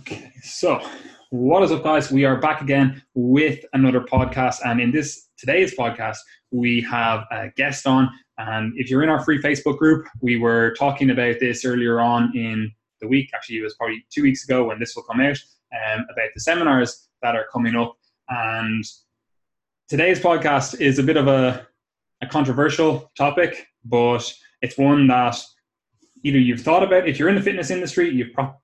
Okay, so what is up, guys? We are back again with another podcast, and in this today's podcast, we have a guest on. And if you're in our free Facebook group, we were talking about this earlier on in the week. Actually, it was probably two weeks ago when this will come out um, about the seminars that are coming up. And today's podcast is a bit of a, a controversial topic, but it's one that either you've thought about. If you're in the fitness industry, you've pro-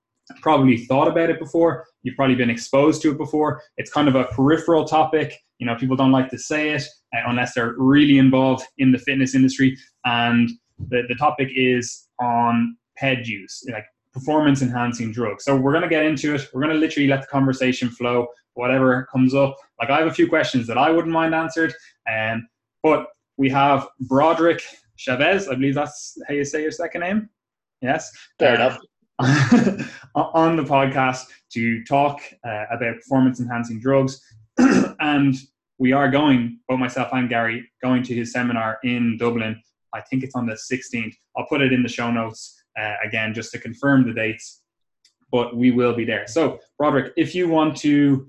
probably thought about it before. You've probably been exposed to it before. It's kind of a peripheral topic. You know, people don't like to say it uh, unless they're really involved in the fitness industry. And the, the topic is on PED use, like performance enhancing drugs. So we're going to get into it. We're going to literally let the conversation flow, whatever comes up. Like I have a few questions that I wouldn't mind answered. Um, but we have Broderick Chavez. I believe that's how you say your second name. Yes. Fair enough. on the podcast to talk uh, about performance enhancing drugs. and we are going, both myself and Gary, going to his seminar in Dublin. I think it's on the 16th. I'll put it in the show notes uh, again just to confirm the dates, but we will be there. So, Broderick, if you want to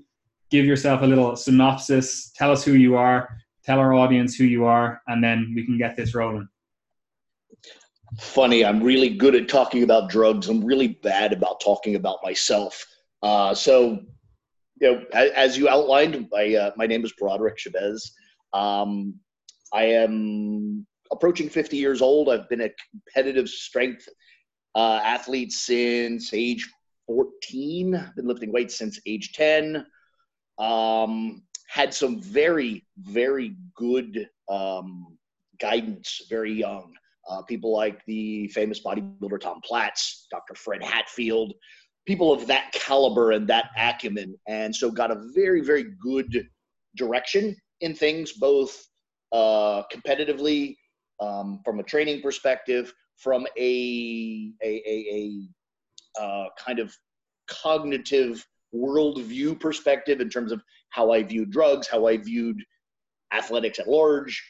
give yourself a little synopsis, tell us who you are, tell our audience who you are, and then we can get this rolling funny. I'm really good at talking about drugs. I'm really bad about talking about myself. Uh, so, you know, as, as you outlined, my uh, my name is Broderick Chavez. Um, I am approaching 50 years old. I've been a competitive strength uh, athlete since age 14. I've been lifting weights since age 10. Um, had some very, very good um, guidance very young. Uh, people like the famous bodybuilder Tom Platz, Dr. Fred Hatfield, people of that caliber and that acumen. And so got a very, very good direction in things, both uh, competitively, um, from a training perspective, from a, a, a, a uh, kind of cognitive worldview perspective in terms of how I viewed drugs, how I viewed athletics at large.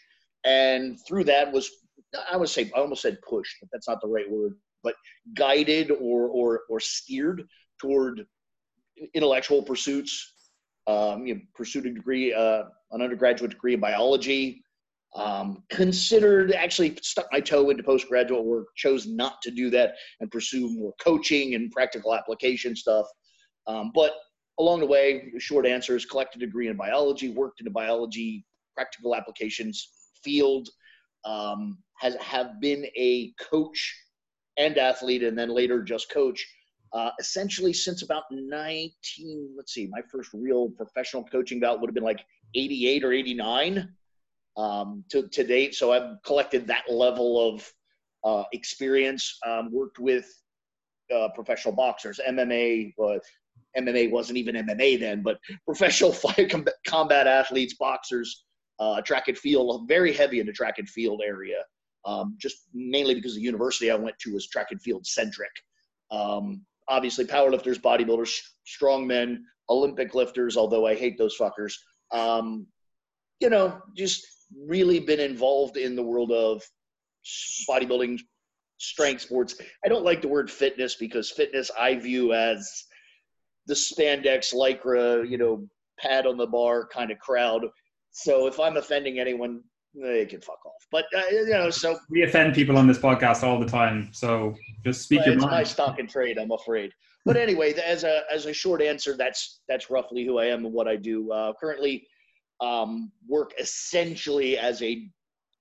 And through that was I would say I almost said pushed, but that's not the right word. But guided or or or steered toward intellectual pursuits. Um, you know, pursued a degree, uh, an undergraduate degree in biology. Um, considered actually stuck my toe into postgraduate work. Chose not to do that and pursue more coaching and practical application stuff. Um, but along the way, short answer is collected a degree in biology, worked in the biology practical applications field. Um, has have been a coach and athlete, and then later just coach. Uh, essentially, since about 19, let's see, my first real professional coaching bout would have been like 88 or 89 um, to, to date. So I've collected that level of uh, experience. Um, worked with uh, professional boxers, MMA, MMA wasn't even MMA then, but professional fight combat athletes, boxers, uh, track and field, very heavy in the track and field area um, just mainly because the university I went to was track and field centric. Um, obviously, powerlifters, bodybuilders, strongmen, Olympic lifters, although I hate those fuckers. Um, you know, just really been involved in the world of bodybuilding, strength sports. I don't like the word fitness because fitness I view as the spandex, lycra, you know, pad on the bar kind of crowd. So if I'm offending anyone, they can fuck off. But uh, you know, so we offend people on this podcast all the time. So just speak your it's mind. my stock and trade. I'm afraid. But anyway, as a as a short answer, that's that's roughly who I am and what I do. Uh, currently, um, work essentially as a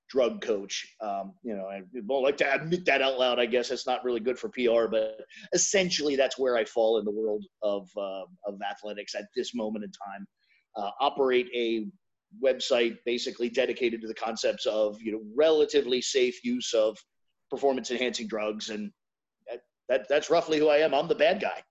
drug coach. Um, you know, I don't like to admit that out loud. I guess it's not really good for PR, but essentially that's where I fall in the world of uh, of athletics at this moment in time. Uh, operate a website basically dedicated to the concepts of you know relatively safe use of performance enhancing drugs and that, that that's roughly who I am. I'm the bad guy.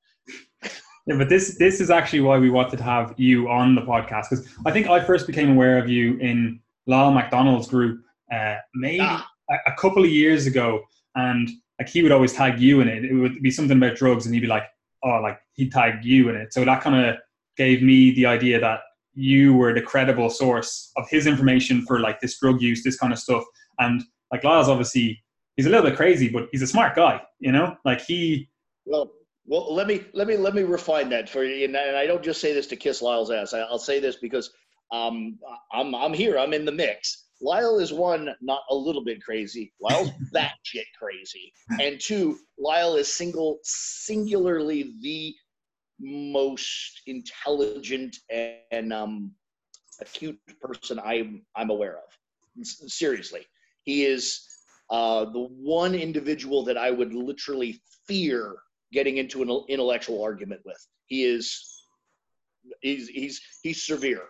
yeah, but this this is actually why we wanted to have you on the podcast because I think I first became aware of you in Lyle McDonald's group uh, maybe ah. a, a, couple of years ago, and like he would always tag you in it. It would be something about drugs, and he'd be like, "Oh, like he tagged you in it." So that kind of gave me the idea that you were the credible source of his information for like this drug use, this kind of stuff. And like Lyle's obviously he's a little bit crazy, but he's a smart guy, you know? Like he Well, Well, let me let me let me refine that for you, and I don't just say this to kiss Lyle's ass. I'll say this because um, I'm I'm here. I'm in the mix. Lyle is one, not a little bit crazy. Lyle's batshit crazy, and two, Lyle is single singularly the most intelligent and um, acute person I'm I'm aware of. Seriously, he is uh, the one individual that I would literally fear getting into an intellectual argument with. He is he's he's he's severe.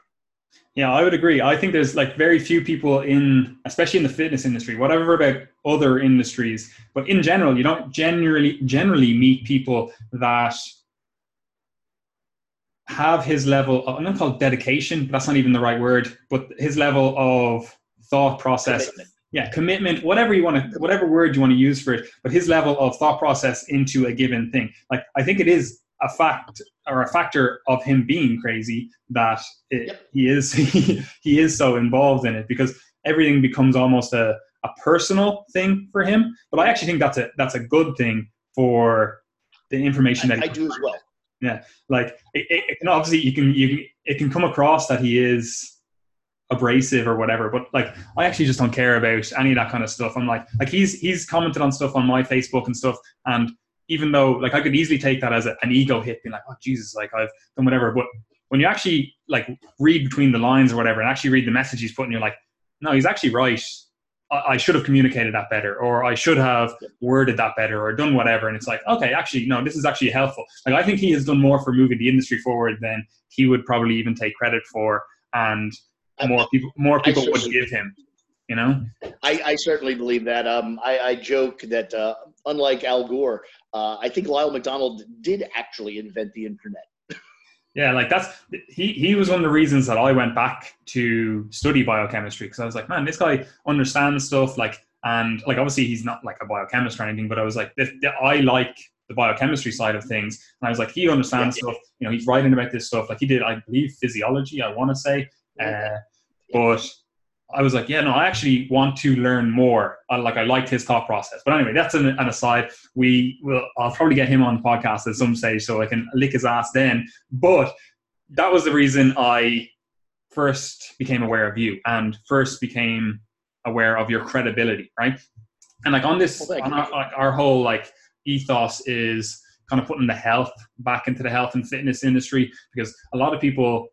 Yeah, I would agree. I think there's like very few people in, especially in the fitness industry, whatever about other industries, but in general, you don't generally generally meet people that have his level. Of, I'm not called dedication. But that's not even the right word, but his level of thought process. Commitment yeah commitment whatever you want to whatever word you want to use for it but his level of thought process into a given thing like i think it is a fact or a factor of him being crazy that it, yep. he is he, he is so involved in it because everything becomes almost a, a personal thing for him but i actually think that's a that's a good thing for the information I, that I do as well yeah like it, it, can obviously you can you can it can come across that he is abrasive or whatever. But like, I actually just don't care about any of that kind of stuff. I'm like, like he's he's commented on stuff on my Facebook and stuff, and even though like I could easily take that as a, an ego hit, being like, oh Jesus, like I've done whatever. But when you actually like read between the lines or whatever, and actually read the message he's putting, you're like, no, he's actually right. I, should have communicated that better, or I should have worded that better, or done whatever. And it's like, okay, actually, no, this is actually helpful. Like I think he has done more for moving the industry forward than he would probably even take credit for. And more people more people would give him. You know, I, I certainly believe that. Um, I, I joke that uh, unlike Al Gore, uh, I think Lyle McDonald did actually invent the internet. Yeah, like that's he. He was one of the reasons that I went back to study biochemistry because I was like, man, this guy understands stuff. Like, and like obviously he's not like a biochemist or anything, but I was like, this, I like the biochemistry side of things, and I was like, he understands yeah, stuff. You know, he's writing about this stuff. Like he did, I believe, physiology. I want to say, uh, but I was like, yeah, no, I actually want to learn more. I, like, I liked his thought process. But anyway, that's an, an, aside. We will. I'll probably get him on the podcast at some stage so I can lick his ass then. But that was the reason I first became aware of you and first became aware of your credibility, right? And like on this, well, on our, like our whole like ethos is kind of putting the health back into the health and fitness industry because a lot of people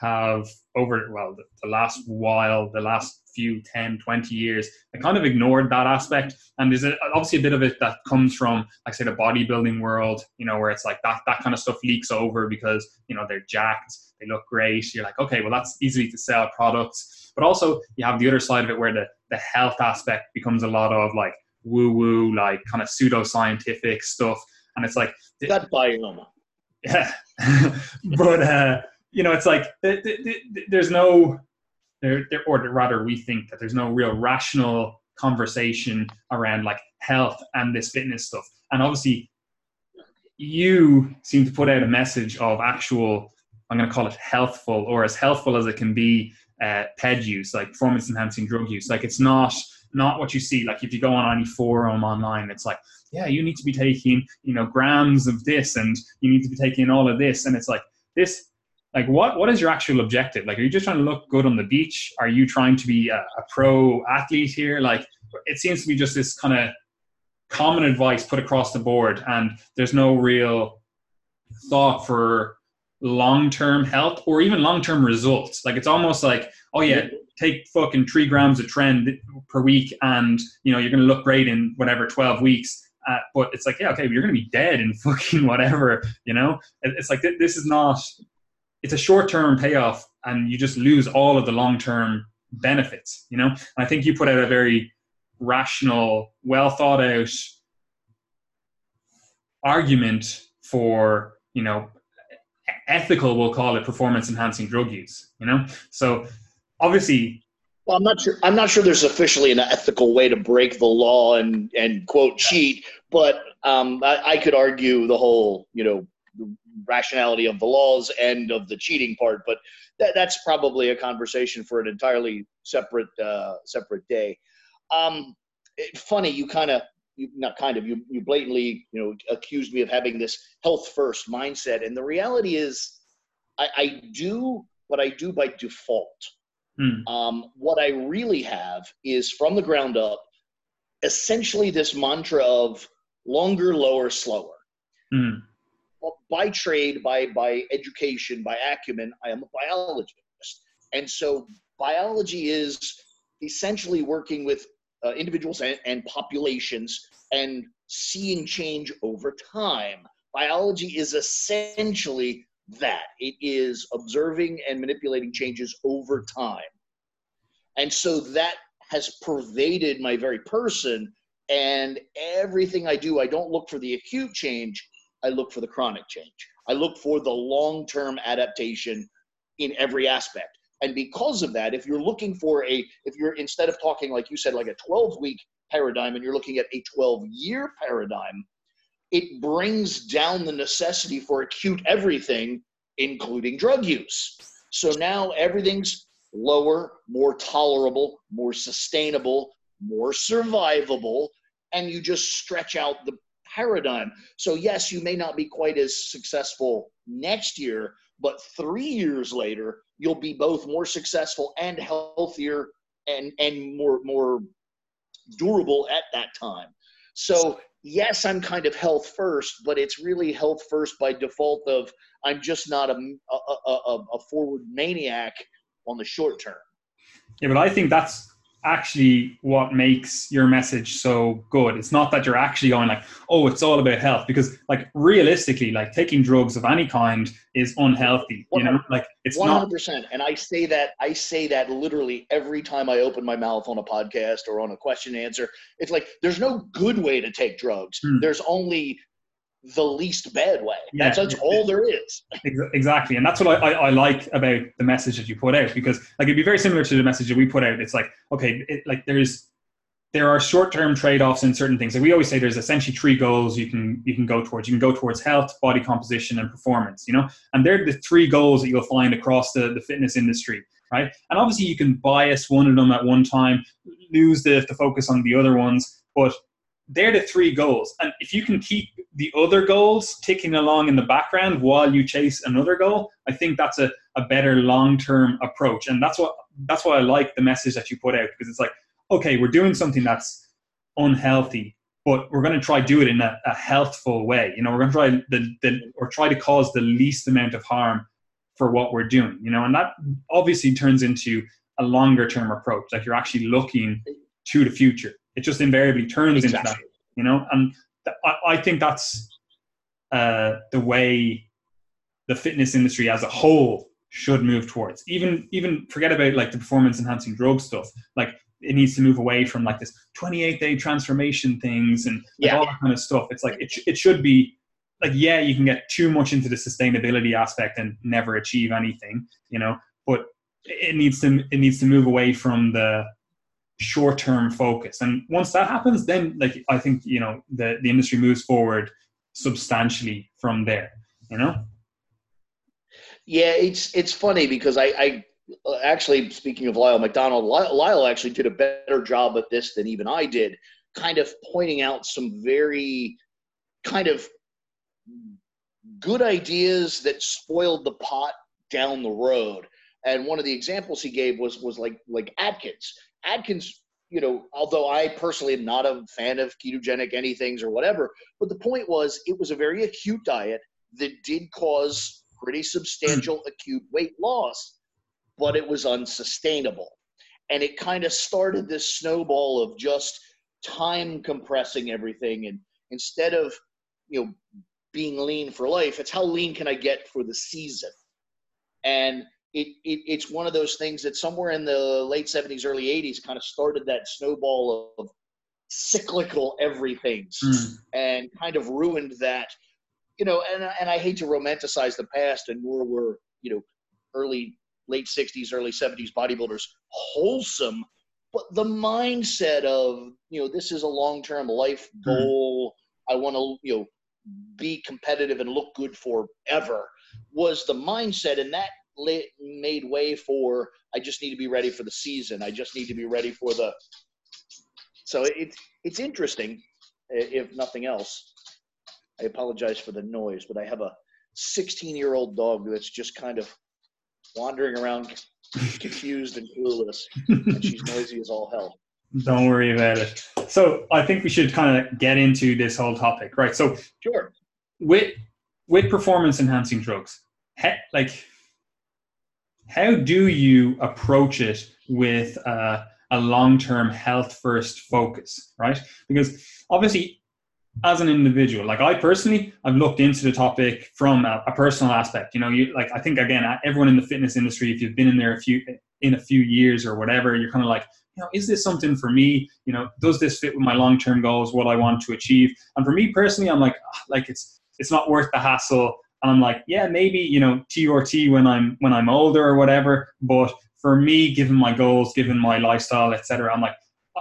have over well the, the, last while the last few 10 20 years they kind of ignored that aspect. And there's a, obviously a bit of it that comes from like say the bodybuilding world you know where it's like that that kind of stuff leaks over because you know they're jacked they look great. You're like okay well that's easily to sell products. But also you have the other side of it where the the health aspect becomes a lot of like woo woo like kind of pseudo scientific stuff. And it's like that yeah but uh you know, it's like there's no, there, or rather, we think that there's no real rational conversation around like health and this fitness stuff. And obviously, you seem to put out a message of actual, I'm going to call it healthful or as healthful as it can be, uh, PED use, like performance enhancing drug use. Like it's not not what you see. Like if you go on any forum online, it's like, yeah, you need to be taking, you know, grams of this and you need to be taking all of this. And it's like this like what what is your actual objective? Like are you just trying to look good on the beach? Are you trying to be a, a pro athlete here? Like it seems to be just this kind of common advice put across the board and there's no real thought for long-term health or even long-term results. Like it's almost like oh yeah take fucking three grams of tren per week and you know you're going to look great in whatever 12 weeks. Uh, but it's like yeah okay you're going to be dead in fucking whatever you know? It's like this is not it's a short term payoff and you just lose all of the long term benefits, you know? And I think you put out a very rational, well thought out argument for, you know, ethical, we'll call it performance enhancing drug use, you know? So obviously well, I'm not sure. I'm not sure there's officially an ethical way to break the law and and quote cheat, but um, I, I, could argue the whole you know rationality of the laws and of the cheating part. But that, that's probably a conversation for an entirely separate uh, separate day. Um, it, funny, you kind of you not kind of you you blatantly you know accused me of having this health first mindset, and the reality is, I, I do, but I do by default. Hmm. Um, what I really have is from the ground up, essentially this mantra of longer, lower, slower. Hmm. By trade, by by education, by acumen, I am a biologist, and so biology is essentially working with uh, individuals and, and populations and seeing change over time. Biology is essentially that it is observing and manipulating changes over time. And so that has pervaded my very person. And everything I do, I don't look for the acute change, I look for the chronic change. I look for the long term adaptation in every aspect. And because of that, if you're looking for a, if you're instead of talking, like you said, like a 12 week paradigm and you're looking at a 12 year paradigm, it brings down the necessity for acute everything, including drug use. So now everything's lower, more tolerable, more sustainable, more survivable, and you just stretch out the paradigm. So, yes, you may not be quite as successful next year, but three years later, you'll be both more successful and healthier and, and more, more durable at that time. So, yes, I'm kind of health first, but it's really health first by default of I'm just not a, a, a, a forward maniac on the short term. Yeah, but I think that's actually what makes your message so good. It's not that you're actually going like, oh, it's all about health, because like realistically, like taking drugs of any kind is unhealthy. You know, like it's 100%. not. And I say that I say that literally every time I open my mouth on a podcast or on a question and answer. It's like there's no good way to take drugs. Hmm. There's only the least bad way. Yeah. That's, that's all there is. Exactly. And that's what I, I, I, like about the message that you put out because like it'd be very similar to the message that we put out. It's like, okay, it, like there's, there are short-term trade-offs in certain things. Like we always say there's essentially three goals you can, you can go towards. You can go towards health, body composition and performance, you know, and they're the three goals that you'll find across the, the fitness industry. Right. And obviously you can bias one of them at one time, lose the, the focus on the other ones, but they're the three goals. And if you can keep the other goals ticking along in the background while you chase another goal, I think that's a, a better long term approach. And that's what that's why I like the message that you put out because it's like, okay, we're doing something that's unhealthy, but we're going to try do it in a, a healthful way. You know, we're going to try the, the or try to cause the least amount of harm for what we're doing. You know, and that obviously turns into a longer term approach. Like you're actually looking to the future it just invariably turns exactly. into that, you know. And th- I, I, think that's uh, the way the fitness industry as a whole should move towards. Even even forget about like the performance enhancing drug stuff. Like it needs to move away from like this 28 day transformation things and like yeah. all that kind of stuff. It's like it, sh- it should be like yeah, you can get too much into the sustainability aspect and never achieve anything, you know. But it needs to it needs to move away from the short term focus. And once that happens, then like I think you know the the industry moves forward substantially from there. You know. Yeah, it's it's funny because I, I actually speaking of Lyle McDonald, Lyle actually did a better job at this than even I did, kind of pointing out some very kind of good ideas that spoiled the pot down the road. And one of the examples he gave was was like like Atkins. Atkins, you know, although I personally am not a fan of ketogenic anythings or whatever, but the point was it was a very acute diet that did cause pretty substantial acute weight loss, but it was unsustainable. And it kind of started this snowball of just time compressing everything. And instead of, you know, being lean for life, it's how lean can I get for the season? And it, it, it's one of those things that somewhere in the late 70s, early 80s kind of started that snowball of cyclical everything's mm. and kind of ruined that. You know, and, and I hate to romanticize the past, and nor were, you know, early, late 60s, early 70s bodybuilders wholesome, but the mindset of, you know, this is a long term life hmm. goal. Mm. I want to, you know, be competitive and look good forever was the mindset. And that made way for I just need to be ready for the season. I just need to be ready for the. So it's it's interesting if nothing else, I apologize for the noise, but I have a 16 year old dog that's just kind of wandering around confused and clueless, and she's noisy as all hell. Don't worry about it. So I think we should kind of get into this whole topic, right? So sure, with with performance enhancing drugs, he, like how do you approach it with uh, a long term health first focus, right? Because obviously as an individual like i personally i've looked into the topic from a, a, personal aspect you know you like i think again everyone in the fitness industry if you've been in there a few in a few years or whatever you're kind of like you know is this something for me you know does this fit with my long-term goals what i want to achieve and for me personally i'm like ah, like it's it's not worth the hassle and i'm like yeah maybe you know t or T when i'm when i'm older or whatever but for me given my goals given my lifestyle etc i'm like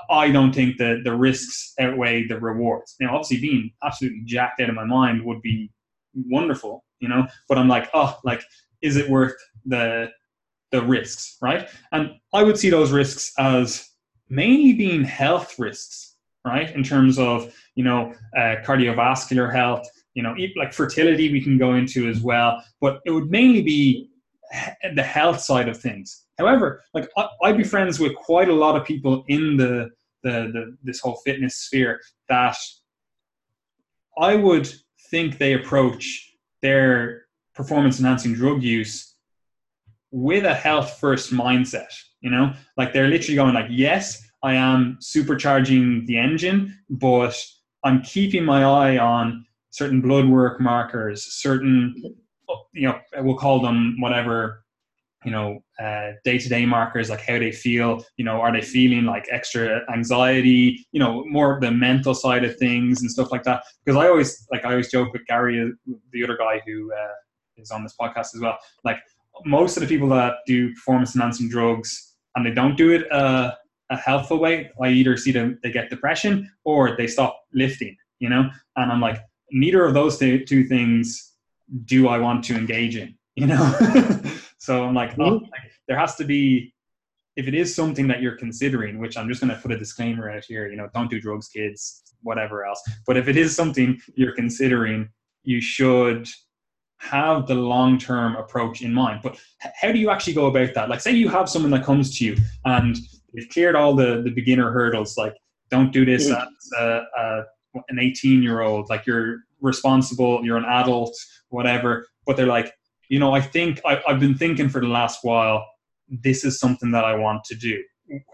I don't think the the risks outweigh the rewards. Now, obviously, being absolutely jacked out of my mind would be wonderful, you know. But I'm like, oh, like, is it worth the the risks, right? And I would see those risks as mainly being health risks, right? In terms of you know uh, cardiovascular health, you know, like fertility, we can go into as well. But it would mainly be the health side of things. However, like I, would be friends with quite a lot of people in the, the the this whole fitness sphere that I would think they approach their performance enhancing drug use with a health first mindset. You know, like they're literally going like, yes, I am supercharging the engine, but I'm keeping my eye on certain blood work markers, certain you know, we'll call them whatever, you know, day to day markers like how they feel. You know, are they feeling like extra anxiety? You know, more of the mental side of things and stuff like that. Because I always like I always joke with Gary, the other guy who uh, is on this podcast as well. Like most of the people that do performance enhancing drugs and they don't do it uh, a helpful way, I either see them they get depression or they stop lifting. You know, and I'm like neither of those two things do I want to engage in? You know, so I'm like, oh, like, there has to be if it is something that you're considering, which I'm just going to put a disclaimer out here, you know, don't do drugs, kids, whatever else. But if it is something you're considering, you should have the long term approach in mind. But how do you actually go about that? Like, say you have someone that comes to you and you've cleared all the, the beginner hurdles, like, don't do this mm. as a, a, an 18 year old, like, you're responsible, you're an adult, whatever. But they're like, you know, I think I, have been thinking for the last while, this is something that I want to do.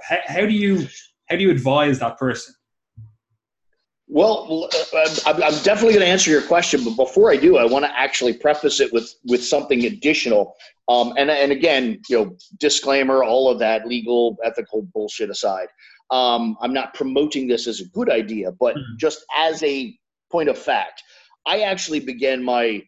How, how do you how do you advise that person? Well, uh, I'm definitely going to answer your question, but before I do, I want to actually preface it with with something additional. Um, and and again, you know, disclaimer, all of that legal, ethical bullshit aside, um, I'm not promoting this as a good idea, but mm-hmm. just as a point of fact, I actually began my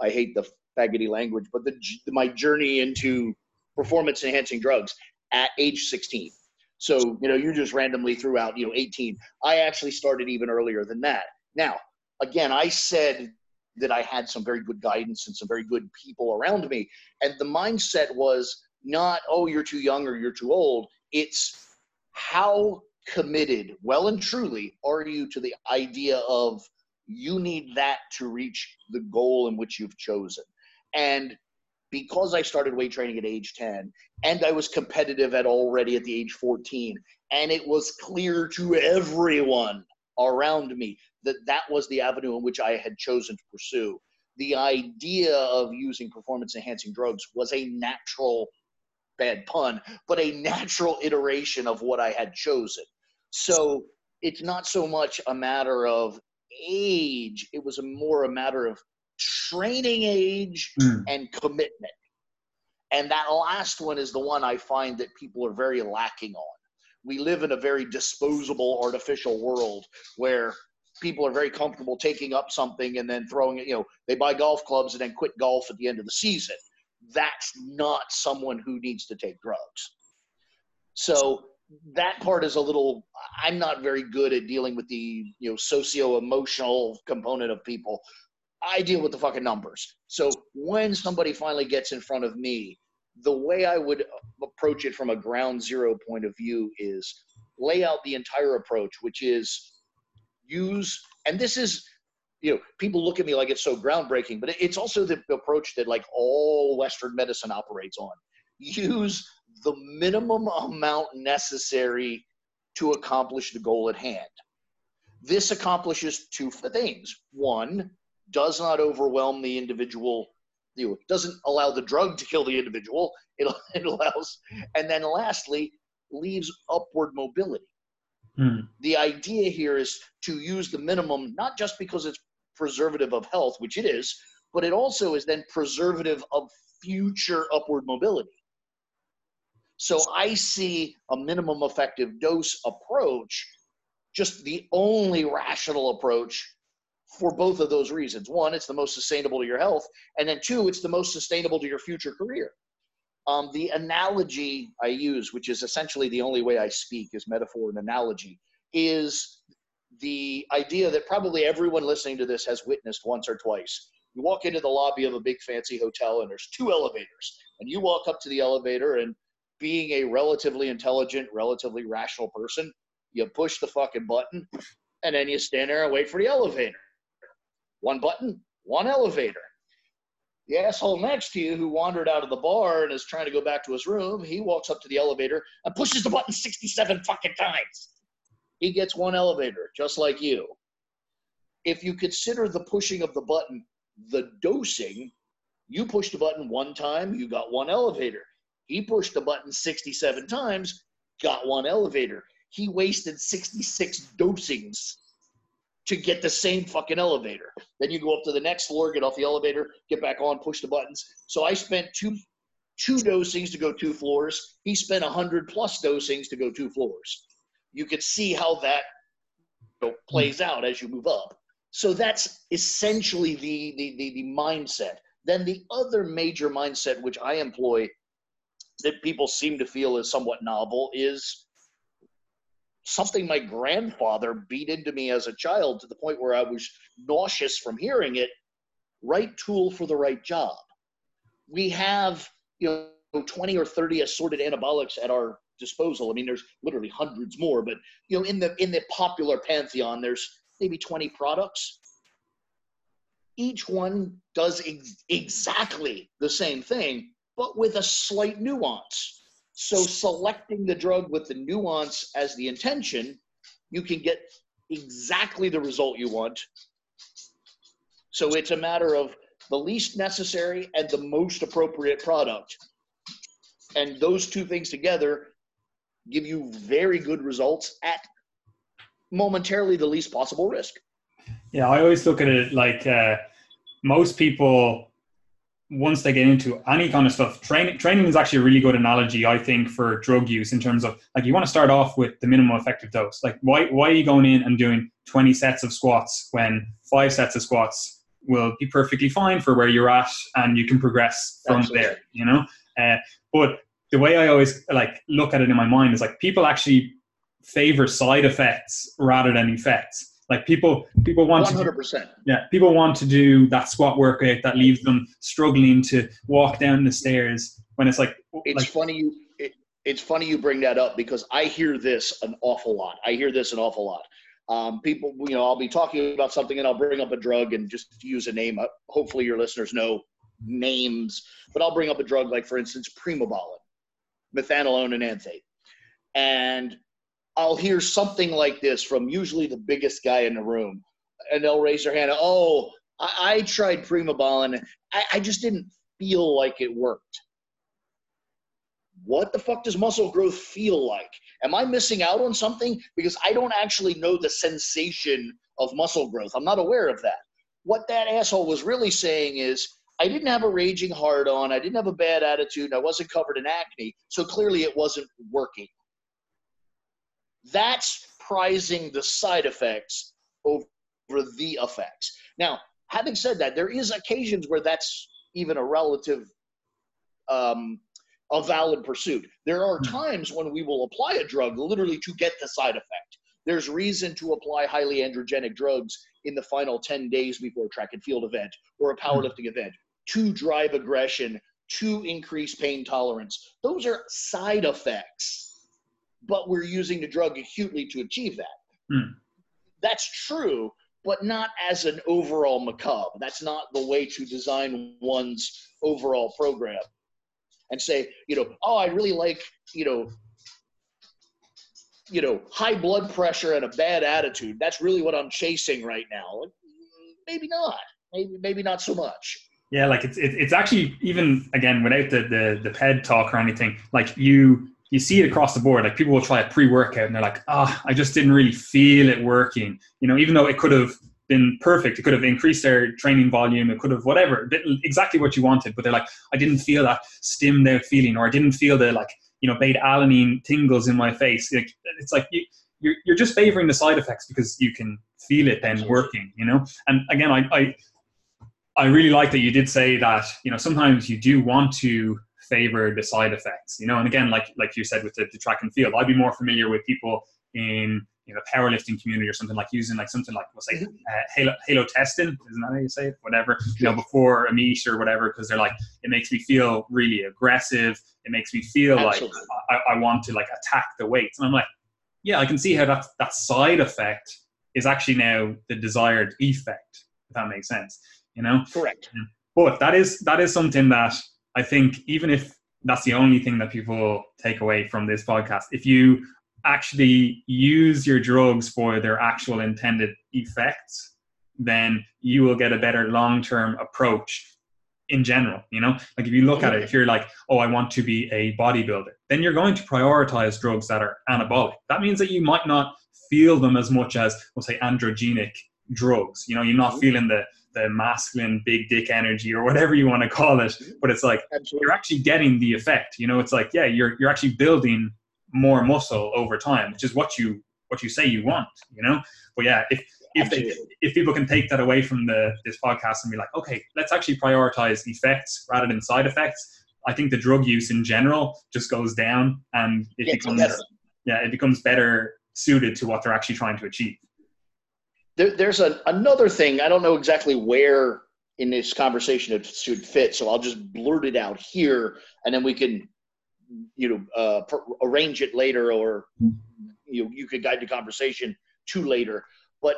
I hate the faggoty language, but the my journey into performance enhancing drugs at age 16. So, you know, you just randomly threw out, you know, 18. I actually started even earlier than that. Now, again, I said that I had some very good guidance and some very good people around me. And the mindset was not, oh, you're too young or you're too old. It's how committed, well and truly, are you to the idea of you need that to reach the goal in which you've chosen. And because I started weight training at age 10 and I was competitive at already at the age 14, and it was clear to everyone around me that that was the avenue in which I had chosen to pursue. The idea of using performance enhancing drugs was a natural, bad pun, but a natural iteration of what I had chosen. So it's not so much a matter of age. It was a more a matter of training age mm. and commitment. And that last one is the one I find that people are very lacking on. We live in a very disposable, artificial world where people are very comfortable taking up something and then throwing it. You know, they buy golf clubs and then quit golf at the end of the season. That's not someone who needs to take drugs. So that part is a little i'm not very good at dealing with the you know socio-emotional component of people i deal with the fucking numbers so when somebody finally gets in front of me the way i would approach it from a ground zero point of view is lay out the entire approach which is use, and this is, you know, people look at me like it's so groundbreaking, but it's also the approach that like all Western medicine operates on. Use the minimum amount necessary to accomplish the goal at hand. This accomplishes two things. One, does not overwhelm the individual you know, doesn't allow the drug to kill the individual. It, it allows, and then lastly, leaves upward mobility. Mm. The idea here is to use the minimum, not just because it's preservative of health, which it is, but it also is then preservative of future upward mobility. So I see a minimum effective dose approach, just the only rational approach for both of those reasons. One, it's the most sustainable to your health, and then two, it's the most sustainable to your future career. Um, the analogy I use, which is essentially the only way I speak, is metaphor and analogy, is the idea that probably everyone listening to this has witnessed once or twice. You walk into the lobby of a big fancy hotel and there's two elevators, and you walk up to the elevator, and being a relatively intelligent, relatively rational person, you push the fucking button, and then you stand there and wait for the elevator one button, one elevator. The asshole next to you who wandered out of the bar and is trying to go back to his room, he walks up to the elevator and pushes the button 67 fucking times. He gets one elevator, just like you. If you consider the pushing of the button the dosing, you pushed the button one time, you got one elevator. He pushed the button 67 times, got one elevator. He wasted 66 dosings to get the same fucking elevator. Then you go up to the next floor, get off the elevator, get back on, push the buttons. So I spent two two dosings to go two floors. He spent a hundred plus dosings to go two floors. You could see how that you know, plays mm. out as you move up. So that's essentially the, the the the mindset. Then the other major mindset which I employ that people seem to feel is somewhat novel is something my grandfather beat into me as a child to the point where I was nauseous from hearing it. Right tool for the right job. We have, you know, 20 or 30 assorted anabolics at our disposal. I mean, there's literally hundreds more, but you know, in the in the popular pantheon, there's maybe 20 products. Each one does ex- exactly the same thing, but with a slight nuance. So selecting the drug with the nuance as the intention, you can get exactly the result you want. So it's a matter of the least necessary and the most appropriate product. And those two things together give you very good results at momentarily the least possible risk. Yeah, I always look at it like uh, most people once they get into any kind of stuff, training training is actually a really good analogy, I think, for drug use in terms of like you want to start off with the minimum effective dose. Like why why are you going in and doing 20 sets of squats when five sets of squats will be perfectly fine for where you're at and you can progress from Absolutely. there, you know? Uh, but the way I always like look at it in my mind is like people actually favor side effects rather than effects like people, people want 100%. to, yeah, people want to do that squat workout that leaves them struggling to walk down the stairs when it's like. It's like, funny you. It, it's funny you bring that up because I hear this an awful lot. I hear this an awful lot. Um, people, you know, I'll be talking about something and I'll bring up a drug and just use a name. Uh, hopefully, your listeners know names, but I'll bring up a drug like, for instance, Primobolan, methenolone enanthate, and I'll hear something like this from usually the biggest guy in the room, and they'll raise their hand. Oh, I, I tried Primobolan. I, I just didn't feel like it worked. What the fuck does muscle growth feel like? Am I missing out on something? Because I don't actually know the sensation of muscle growth. I'm not aware of that. What that asshole was really saying is, I didn't have a raging hard on. I didn't have a bad attitude. I wasn't covered in acne. So clearly it wasn't working. That's prizing the side effects over the effects. Now, having said that, there is occasions where that's even a relative, um, a valid pursuit. There are hmm. times when we will apply a drug literally to get the side effect. There's reason to apply highly androgenic drugs in the final 10 days before a track and field event or a hmm. powerlifting event to drive aggression, to increase pain tolerance. Those are side effects but we're using the drug acutely to achieve that. Mm. That's true, but not as an overall macabre. That's not the way to design one's overall program. And say, you know, oh, I really like, you know, you know, high blood pressure and a bad attitude. That's really what I'm chasing right now. Maybe not. Maybe maybe not so much. Yeah, like it's it's actually even again without the the the ped talk or anything. Like you you see it across the board. Like people will try a pre workout and they're like, ah, oh, I just didn't really feel it working. You know, even though it could have been perfect. It could have increased their training volume. It could have whatever, exactly what you wanted. But they're like, I didn't feel that stimmed out feeling, or I didn't feel the like, you know, beta alanine tingles in my face. Like, it's like you, you're, you're just favoring the side effects because you can feel it then working, you know? And again, I, I, I really like that you did say that, you know, sometimes you do want to favor the side effects, you know, and again, like, like you said with the, the track and field, I'd be more familiar with people in you know powerlifting community or something like using like something like we'll say mm-hmm. uh, halo Halotestin isn't that how you say it whatever you know before a meet or whatever because they're like it makes me feel really aggressive it makes me feel Absolutely. like I, I, want to like attack the weights and i'm like yeah i can see how that that side effect is actually now the desired effect if that makes sense you know correct but that is that is something that i think even if that's the only thing that people take away from this podcast if you actually use your drugs for their actual intended effects, then you will get a better long term approach in general. You know, like if you look at it, if you're like, oh, I want to be a bodybuilder, then you're going to prioritize drugs that are anabolic. That means that you might not feel them as much as, we'll say, androgenic drugs. You know, you're not mm-hmm. feeling the the masculine big dick energy or whatever you want to call it but it's like Absolutely. you're actually getting the effect you know it's like yeah you're you're actually building more muscle over time, which is what you what you say you want, you know. But yeah, if if they, if people can take that away from the this podcast and be like, okay, let's actually prioritize effects rather than side effects. I think the drug use in general just goes down, and it becomes yeah, it becomes better suited to what they're actually trying to achieve. There, there's a, another thing. I don't know exactly where in this conversation it should fit, so I'll just blurt it out here, and then we can you know uh, arrange it later or you know, you could guide the conversation to later but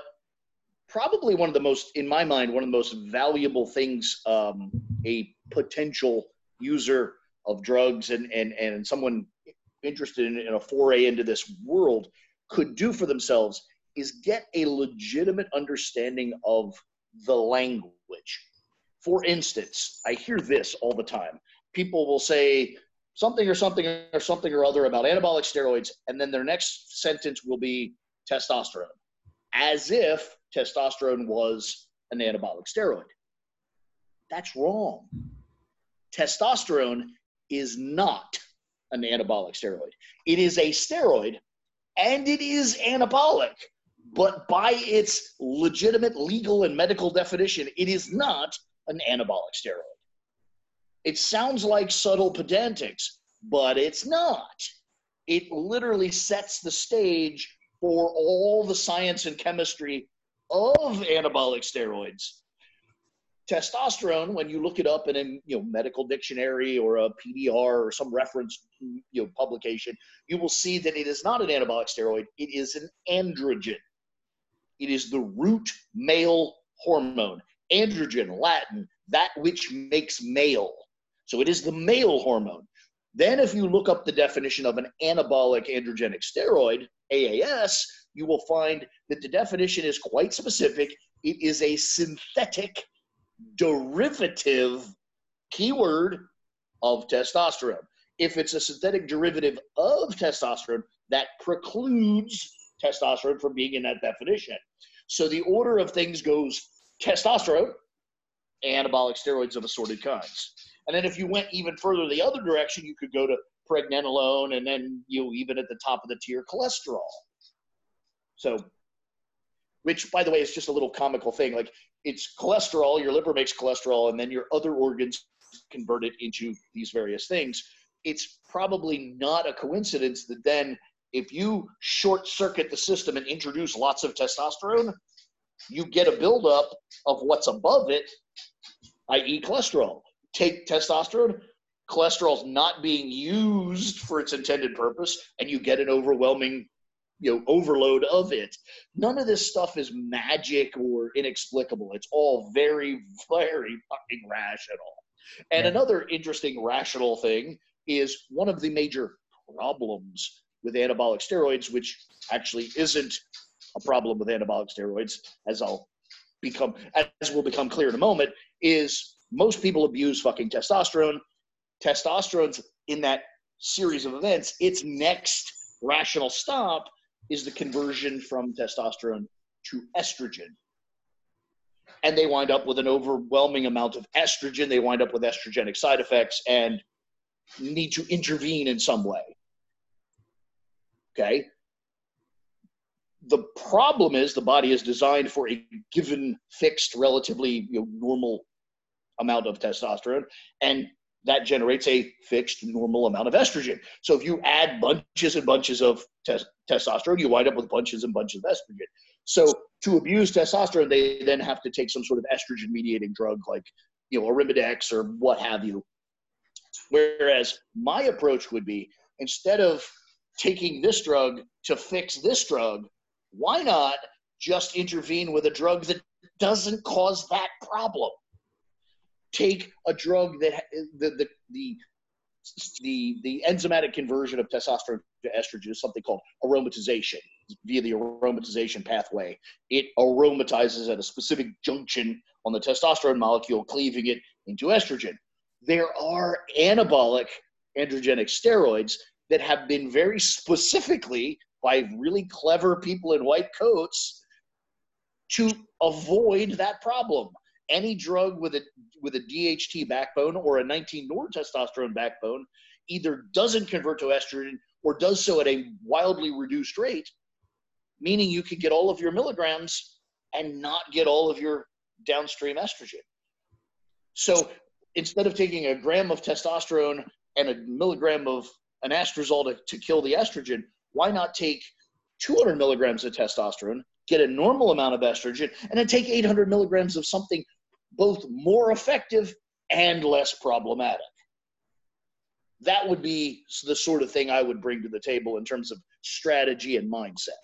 probably one of the most in my mind one of the most valuable things um, a potential user of drugs and and and someone interested in, in a foray into this world could do for themselves is get a legitimate understanding of the language for instance i hear this all the time people will say something or something or something or other about anabolic steroids, and then their next sentence will be testosterone, as if testosterone was an anabolic steroid. That's wrong. Testosterone is not an anabolic steroid. It is a steroid and it is anabolic, but by its legitimate legal and medical definition, it is not an anabolic steroid. It sounds like subtle pedantics, but it's not. It literally sets the stage for all the science and chemistry of anabolic steroids. Testosterone, when you look it up in a you know medical dictionary or a PDR or some reference you know publication, you will see that it is not an anabolic steroid. It is an androgen. It is the root male hormone. Androgen, Latin, that which makes male. So it is the male hormone. Then, if you look up the definition of an anabolic androgenic steroid, AAS, you will find that the definition is quite specific. It is a synthetic derivative keyword of testosterone. If it's a synthetic derivative of testosterone, that precludes testosterone from being in that definition. So the order of things goes testosterone, anabolic steroids of assorted kinds. And then if you went even further the other direction, you could go to pregnenolone and then you know, even at the top of the tier cholesterol. So, which by the way is just a little comical thing. Like it's cholesterol, your liver makes cholesterol, and then your other organs convert it into these various things. It's probably not a coincidence that then if you short circuit the system and introduce lots of testosterone, you get a buildup of what's above it, i.e., cholesterol take testosterone, cholesterol's not being used for its intended purpose, and you get an overwhelming you know overload of it none of this stuff is magic or inexplicable it's all very very fucking rational and yeah. another interesting rational thing is one of the major problems with anabolic steroids which actually isn't a problem with anabolic steroids as i'll become as will become clear in a moment is most people abuse fucking testosterone testosterone's in that series of events its next rational stop is the conversion from testosterone to estrogen. And they wind up with an overwhelming amount of estrogen. They wind up with estrogenic side effects and need to intervene in some way. Okay? The problem is the body is designed for a given fixed, relatively you know, normal amount of testosterone, and that generates a fixed normal amount of estrogen. So if you add bunches and bunches of te- testosterone, you wind up with bunches and bunches of estrogen. So to abuse testosterone, they then have to take some sort of estrogen mediating drug like, you know, Arimidex or what have you. Whereas my approach would be instead of taking this drug to fix this drug, why not just intervene with a drug that doesn't cause that problem? take a drug that the the the the, the enzymatic conversion of testosterone to estrogen is something called aromatization via the aromatization pathway. It aromatizes at a specific junction on the testosterone molecule, cleaving it into estrogen. There are anabolic androgenic steroids that have been very specifically by really clever people in white coats to avoid that problem any drug with a with a DHT backbone or a 19 nor testosterone backbone either doesn't convert to estrogen or does so at a wildly reduced rate, meaning you could get all of your milligrams and not get all of your downstream estrogen. So instead of taking a gram of testosterone and a milligram of anastrozole to, to kill the estrogen, why not take 200 milligrams of testosterone, get a normal amount of estrogen, and then take 800 milligrams of something both more effective and less problematic. That would be the sort of thing I would bring to the table in terms of strategy and mindset.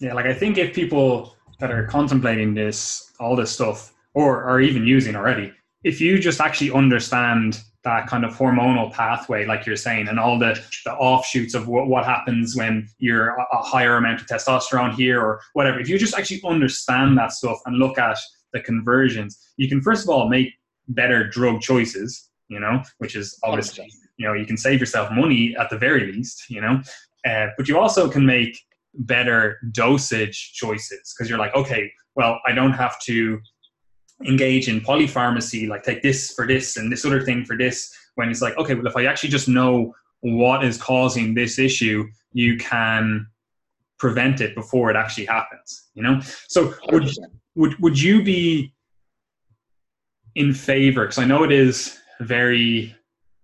Yeah, like I think if people that are contemplating this, all this stuff, or are even using already, if you just actually understand that kind of hormonal pathway, like you're saying, and all the, the offshoots of what, what happens when you're a higher amount of testosterone here or whatever, if you just actually understand that stuff and look at the conversions, you can first of all make better drug choices, you know, which is obviously, you know, you can save yourself money at the very least, you know, uh, but you also can make better dosage choices because you're like, okay, well, I don't have to engage in polypharmacy, like take this for this and this other thing for this. When it's like, okay, well, if I actually just know what is causing this issue, you can prevent it before it actually happens. You know, so would would would you be in favor? Because I know it is very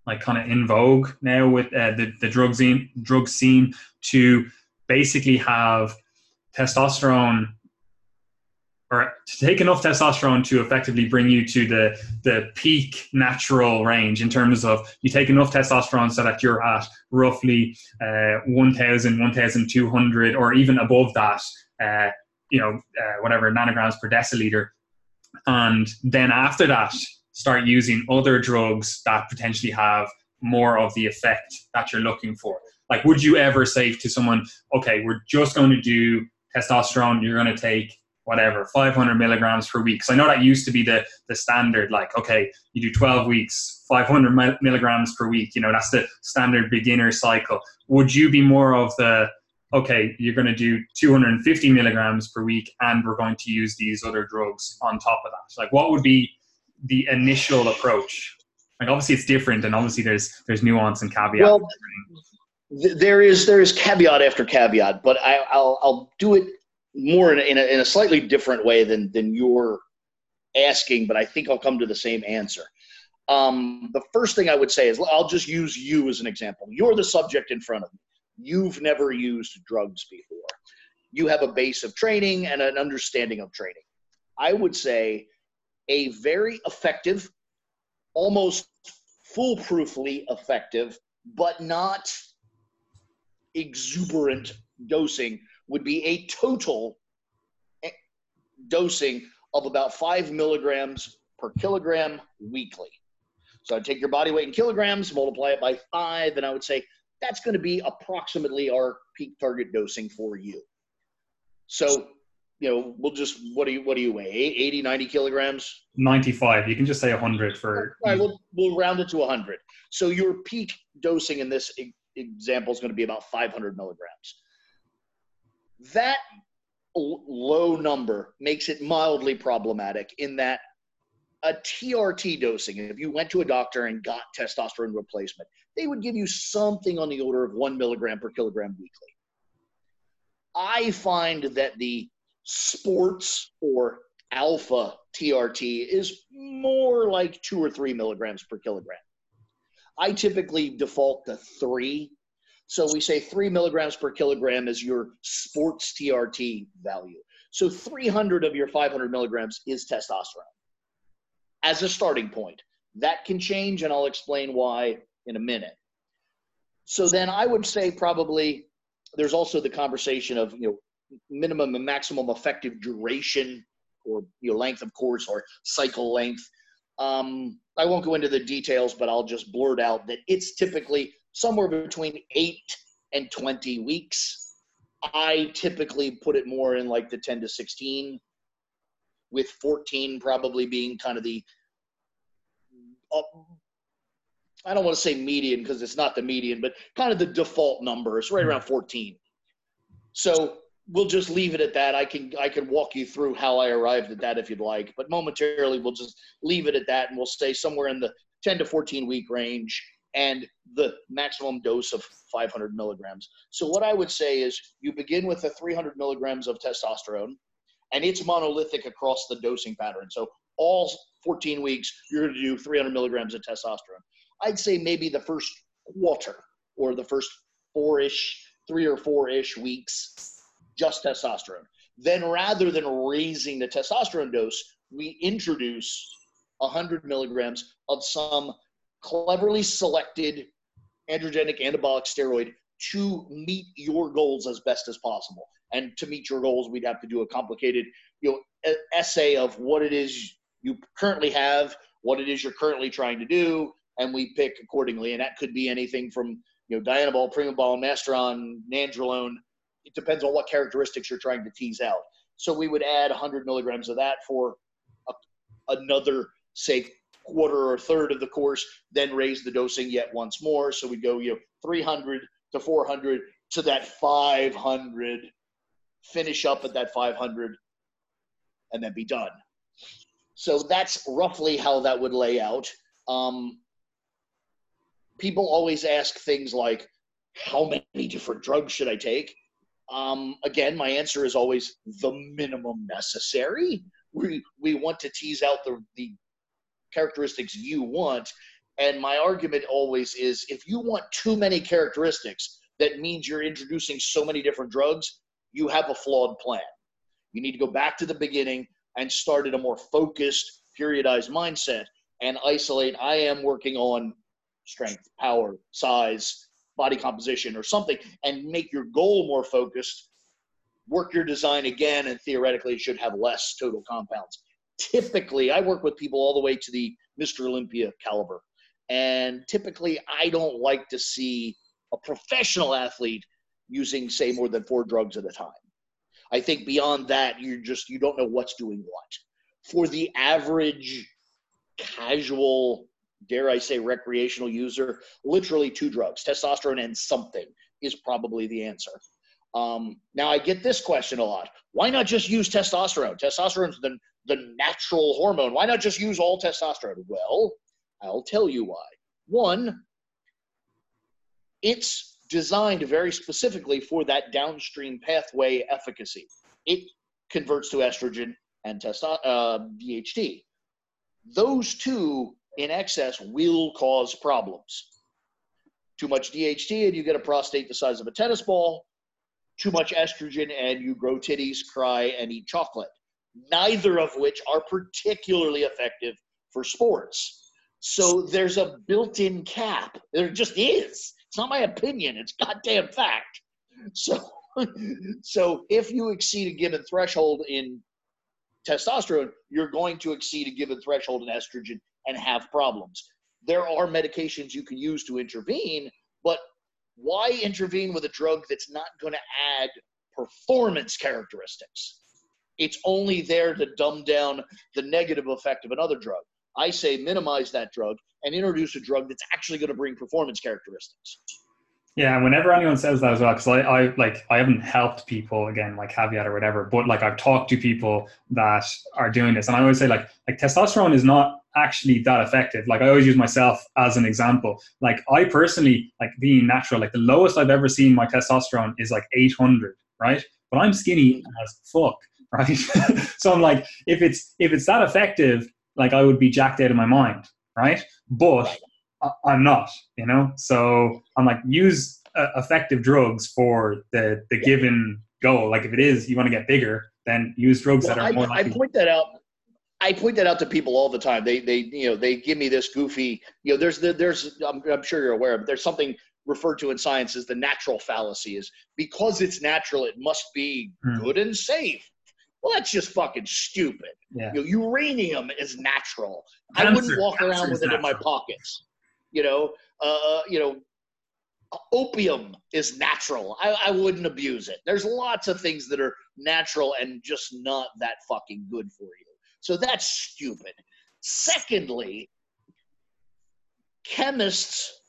like kind of in vogue now with uh, the the drug scene drug scene to basically have testosterone or to take enough testosterone to effectively bring you to the the peak natural range in terms of you take enough testosterone so that you're at roughly uh, 1000 1200 or even above that uh, you know uh, whatever nanograms per deciliter. And then after that start using other drugs that potentially have more of the effect that you're looking for. Like would you ever say to someone okay we're just going to do testosterone you're going to take whatever 500 milligrams per week. So I know that used to be the the standard. Like, okay, you do 12 weeks, 500 milligrams per week. You know, that's the standard beginner cycle. Would you be more of the okay, you're going to do 250 milligrams per week, and we're going to use these other drugs on top of that? Like, what would be the initial approach? Like, obviously, it's different, and obviously, there's there's nuance and caveat. Well, there is there is caveat after caveat, but I, I'll I'll do it more in a, in a, in a slightly different way than than you're asking, but I think I'll come to the same answer. Um, the first thing I would say is I'll just use you as an example. You're the subject in front of me. You've never used drugs before. You have a base of training and an understanding of training. I would say a very effective, almost foolproofly effective, but not exuberant dosing would be a total dosing of about five milligrams per kilogram weekly. So I'd take your body weight in kilograms, multiply it by five, and I would say that's going to be approximately our peak target dosing for you. So, you know, we'll just, what do you, what do you weigh? 80, 90 kilograms? 95. You can just say 100 for. All right, we'll, we'll round it to 100. So your peak dosing in this example is going to be about 500 milligrams. That low number makes it mildly problematic in that a TRT dosing, if you went to a doctor and got testosterone replacement, they would give you something on the order of one milligram per kilogram weekly. I find that the sports or alpha TRT is more like two or three milligrams per kilogram. I typically default to three. So we say three milligrams per kilogram is your sports TRT value. So 300 of your 500 milligrams is testosterone as a starting point. That can change, and I'll explain why in a minute. So then I would say probably there's also the conversation of you know minimum and maximum effective duration or you know length of course or cycle length. Um, I won't go into the details, but I'll just blurt out that it's typically somewhere between eight and 20 weeks. I typically put it more in like the 10 to 16 with 14 probably being kind of the uh, I don't want to say median because it's not the median, but kind of the default number. It's right around 14. So we'll just leave it at that. I can I can walk you through how I arrived at that if you'd like, but momentarily we'll just leave it at that, and we'll stay somewhere in the 10 to 14 week range and the maximum dose of 500 milligrams. So what I would say is you begin with the 300 milligrams of testosterone and it's monolithic across the dosing pattern. So all 14 weeks, you're going to do 300 milligrams of testosterone. I'd say maybe the first quarter or the first four ish, three or four ish weeks, just testosterone. Then rather than raising the testosterone dose, we introduce 100 milligrams of some cleverly selected androgenic anabolic steroid to meet your goals as best as possible. And to meet your goals, we'd have to do a complicated, you know, essay of what it is you currently have, what it is you're currently trying to do, and we pick accordingly. And that could be anything from, you know, Dianabol, Primabol, Masteron, Nandrolone. It depends on what characteristics you're trying to tease out. So we would add 100 milligrams of that for a, another, say, quarter or third of the course, then raise the dosing yet once more. So we go, you know, 300 to 400 to that 500 finish up at that 500 and then be done. So that's roughly how that would lay out. Um, people always ask things like, how many different drugs should I take? Um, again, my answer is always the minimum necessary. We, we want to tease out the, the characteristics you want. And my argument always is if you want too many characteristics, that means you're introducing so many different drugs, you have a flawed plan. You need to go back to the beginning and start at a more focused, periodized mindset and isolate. I am working on strength, power, size, body composition, or something, and make your goal more focused. Work your design again, and theoretically, it should have less total compounds. Typically, I work with people all the way to the Mr. Olympia caliber. And typically, I don't like to see a professional athlete using say more than four drugs at a time. I think beyond that, you're just you don't know what's doing what. For the average casual, dare I say, recreational user, literally two drugs, testosterone and something, is probably the answer. Um, now I get this question a lot: Why not just use testosterone? Testosterone is the the natural hormone. Why not just use all testosterone? Well, I'll tell you why. One, it's designed very specifically for that downstream pathway efficacy. It converts to estrogen and testo- uh, DHT. Those two in excess will cause problems. Too much DHT and you get a prostate the size of a tennis ball. Too much estrogen and you grow titties, cry, and eat chocolate. Neither of which are particularly effective for sports. So there's a built in cap. There just is. It's not my opinion. It's goddamn fact. So so if you exceed a given threshold in testosterone, you're going to exceed a given threshold in estrogen and have problems. There are medications you can use to intervene, but why intervene with a drug that's not going to add performance characteristics? It's only there to dumb down the negative effect of another drug. I say minimize that drug and introduce a drug that's actually going to bring performance characteristics. Yeah, whenever anyone says that as well, because I, I like I haven't helped people again, like caveat or whatever, but like I've talked to people that are doing this, and I always say like like testosterone is not actually that effective. Like I always use myself as an example. Like I personally like being natural, like the lowest I've ever seen my testosterone is like 800, right? But I'm skinny as fuck, right? so I'm like, if it's if it's that effective, like I would be jacked out of my mind, right? But I'm not, you know. So I'm like, use uh, effective drugs for the the given goal. Like if it is you want to get bigger, then use drugs well, that are I, more. Likely. I point that out. I point that out to people all the time. They they you know they give me this goofy you know there's the, there's I'm, I'm sure you're aware of there's something referred to in science as the natural fallacy is because it's natural it must be mm. good and safe well, that's just fucking stupid. Yeah. You know, uranium is natural. Cancer, I wouldn't walk around with it natural. in my pockets. You know, uh, you know, opium is natural. I, I wouldn't abuse it. There's lots of things that are natural and just not that fucking good for you. So that's stupid. Secondly, chemists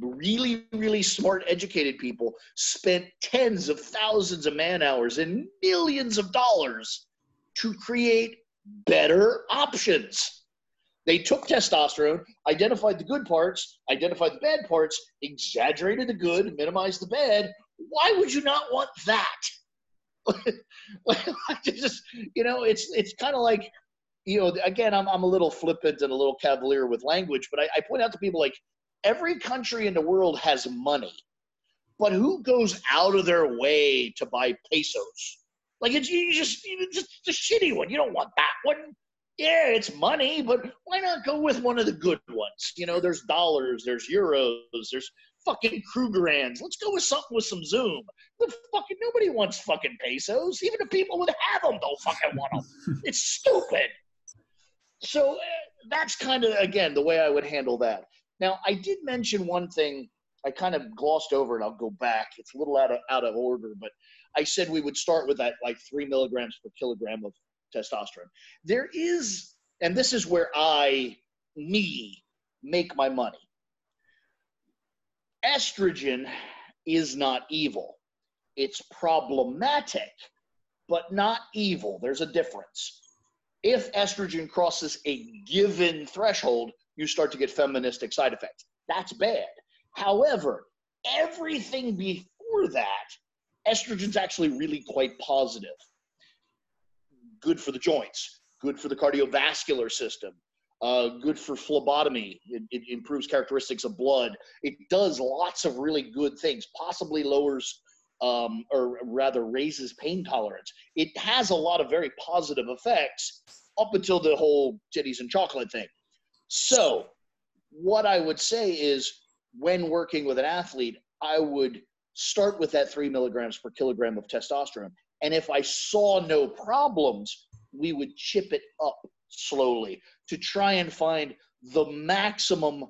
really, really smart, educated people spent tens of thousands of man hours and millions of dollars to create better options. They took testosterone, identified the good parts, identified the bad parts, exaggerated the good, minimized the bad. Why would you not want that? just, you know, it's it's kind of like, you know, again, I'm I'm a little flippant and a little cavalier with language, but I, I point out to people like every country in the world has money, but who goes out of their way to buy pesos? Like it's you just you just the shitty one. You don't want that one. Yeah, it's money, but why not go with one of the good ones? You know, there's dollars, there's euros, there's fucking Krugerrands. Let's go with something with some zoom. But fucking nobody wants fucking pesos. Even the people that have them don't fucking want them. it's stupid. So uh, that's kind of again the way I would handle that. Now, I did mention one thing I kind of glossed over, and I'll go back. It's a little out of out of order, but I said we would start with that like three milligrams per kilogram of testosterone. There is, and this is where I, me, make my money. Estrogen is not evil. It's problematic, but not evil. There's a difference. If estrogen crosses a given threshold, you start to get feministic side effects. That's bad. However, everything before that, estrogen's actually really quite positive. Good for the joints, good for the cardiovascular system, uh, good for phlebotomy. It, it, improves characteristics of blood. It does lots of really good things, possibly lowers um, or rather raises pain tolerance. It has a lot of very positive effects up until the whole titties and chocolate thing. So, what I would say is when working with an athlete, I would start with that three milligrams per kilogram of testosterone. And if I saw no problems, we would chip it up slowly to try and find the maximum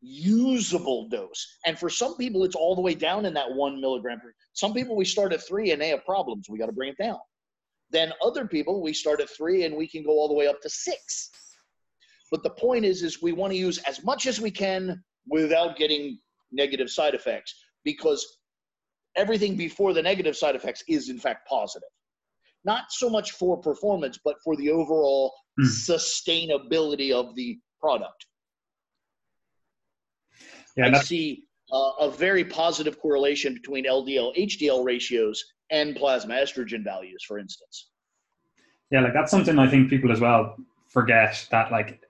usable dose. And for some people, it's all the way down in that one milligram. Some people, we start at three and they have problems. We got to bring it down. Then other people, we start at three and we can go all the way up to six. But the point is, is we want to use as much as we can without getting negative side effects because everything before the negative side effects is in fact positive. Not so much for performance, but for the overall mm. sustainability of the product. Yeah, I see uh, a very positive correlation between LDL HDL ratios and plasma estrogen values, for instance. Yeah, like that's something I think people as well forget that like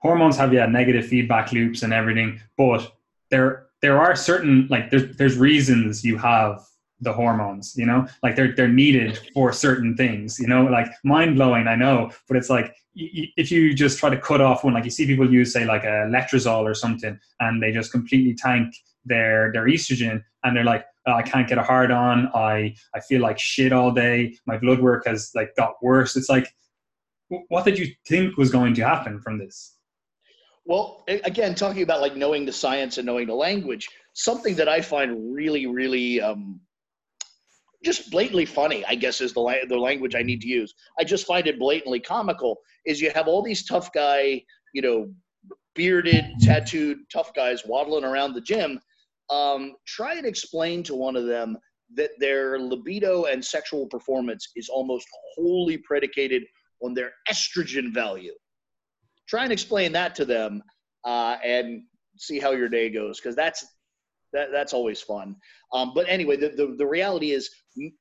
hormones have yeah negative feedback loops and everything, but there there are certain like there's there's reasons you have the hormones you know? Like they're they're needed for certain things you know? Like mind blowing i know but it's like if you just try to cut off one like you see people use say like a letrozole or something and they just completely tank their their estrogen and they're like oh, I can't get a hard on. I I feel like shit all day. My blood work has like got worse. It's like what did you think was going to happen from this? Well again talking about like knowing the science and knowing the language something that I find really really um, just blatantly funny, I guess is the, la- the language I need to use. I just find it blatantly comical. Is you have all these tough guy, you know, bearded, tattooed tough guys waddling around the gym. Um, try and explain to one of them that their libido and sexual performance is almost wholly predicated on their estrogen value. Try and explain that to them, uh, and see how your day goes, because that's that, that's always fun. Um, but anyway, the, the, the reality is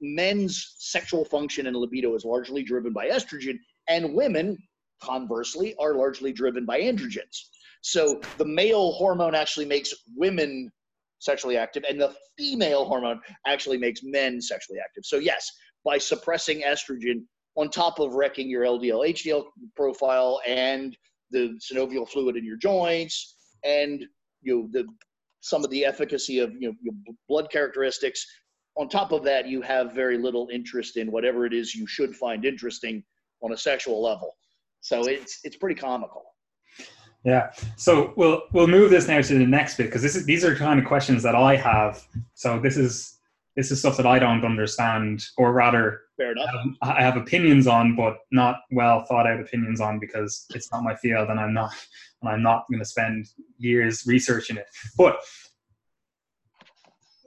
men's sexual function and libido is largely driven by estrogen, and women, conversely, are largely driven by androgens. So the male hormone actually makes women sexually active, and the female hormone actually makes men sexually active. So, yes, by suppressing estrogen on top of wrecking your LDL HDL profile and the synovial fluid in your joints and you know, the some of the efficacy of you know blood characteristics. On top of that, you have very little interest in whatever it is you should find interesting on a sexual level. So it's it's pretty comical. Yeah. So we'll we'll move this now to the next bit because this is these are kind of questions that I have. So this is this is stuff that I don't understand, or rather, Fair enough. I have opinions on, but not well thought out opinions on because it's not my field, and I'm not and I'm not going to spend years researching it. But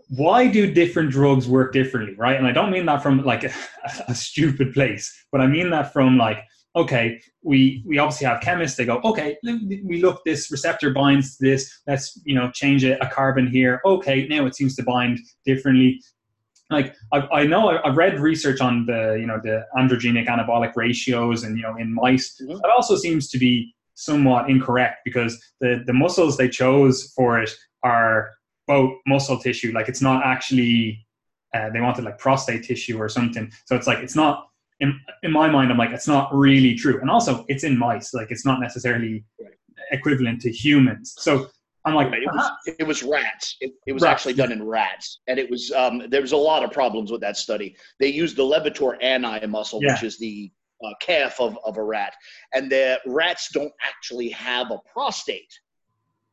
why do different drugs work differently, right? And I don't mean that from like a, a stupid place, but I mean that from like okay, we we obviously have chemists. They go, okay, we look this receptor binds to this. Let's you know change a, a carbon here. Okay, now it seems to bind differently. Like I, I know I've read research on the you know the androgenic anabolic ratios and you know in mice. Mm-hmm. That also seems to be somewhat incorrect because the, the muscles they chose for it are both muscle tissue. Like it's not actually, uh, they wanted like prostate tissue or something. So it's like, it's not, in, in my mind, I'm like, it's not really true. And also it's in mice, like it's not necessarily equivalent to humans. So I'm like, it was, it was rats. It, it was rats. actually done in rats, and it was um, there was a lot of problems with that study. They used the levator ani muscle, yeah. which is the uh, calf of, of a rat. And the rats don't actually have a prostate.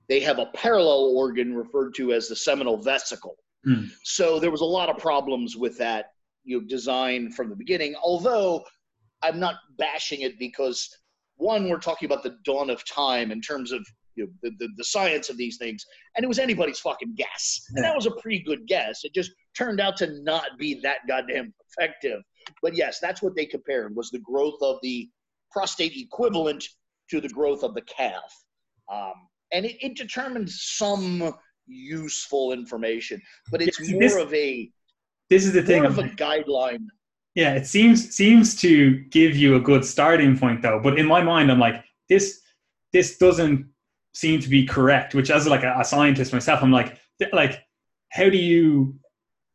They have a parallel organ referred to as the seminal vesicle. Mm. So there was a lot of problems with that you know, design from the beginning. Although I'm not bashing it because one, we're talking about the dawn of time in terms of you know, the, the, the, science of these things, and it was anybody's fucking guess. And that was a pretty good guess. It just turned out to not be that goddamn effective. But yes, that's what they compared was the growth of the prostate equivalent to the growth of the calf. Um, and it, it determined some useful information, but it's yeah, more this, of a this is the thing of a guideline. Yeah, it seems seems to give you a good starting point though. But in my mind, I'm like this this doesn't seem to be correct. Which as like a, a scientist myself, I'm like like how do you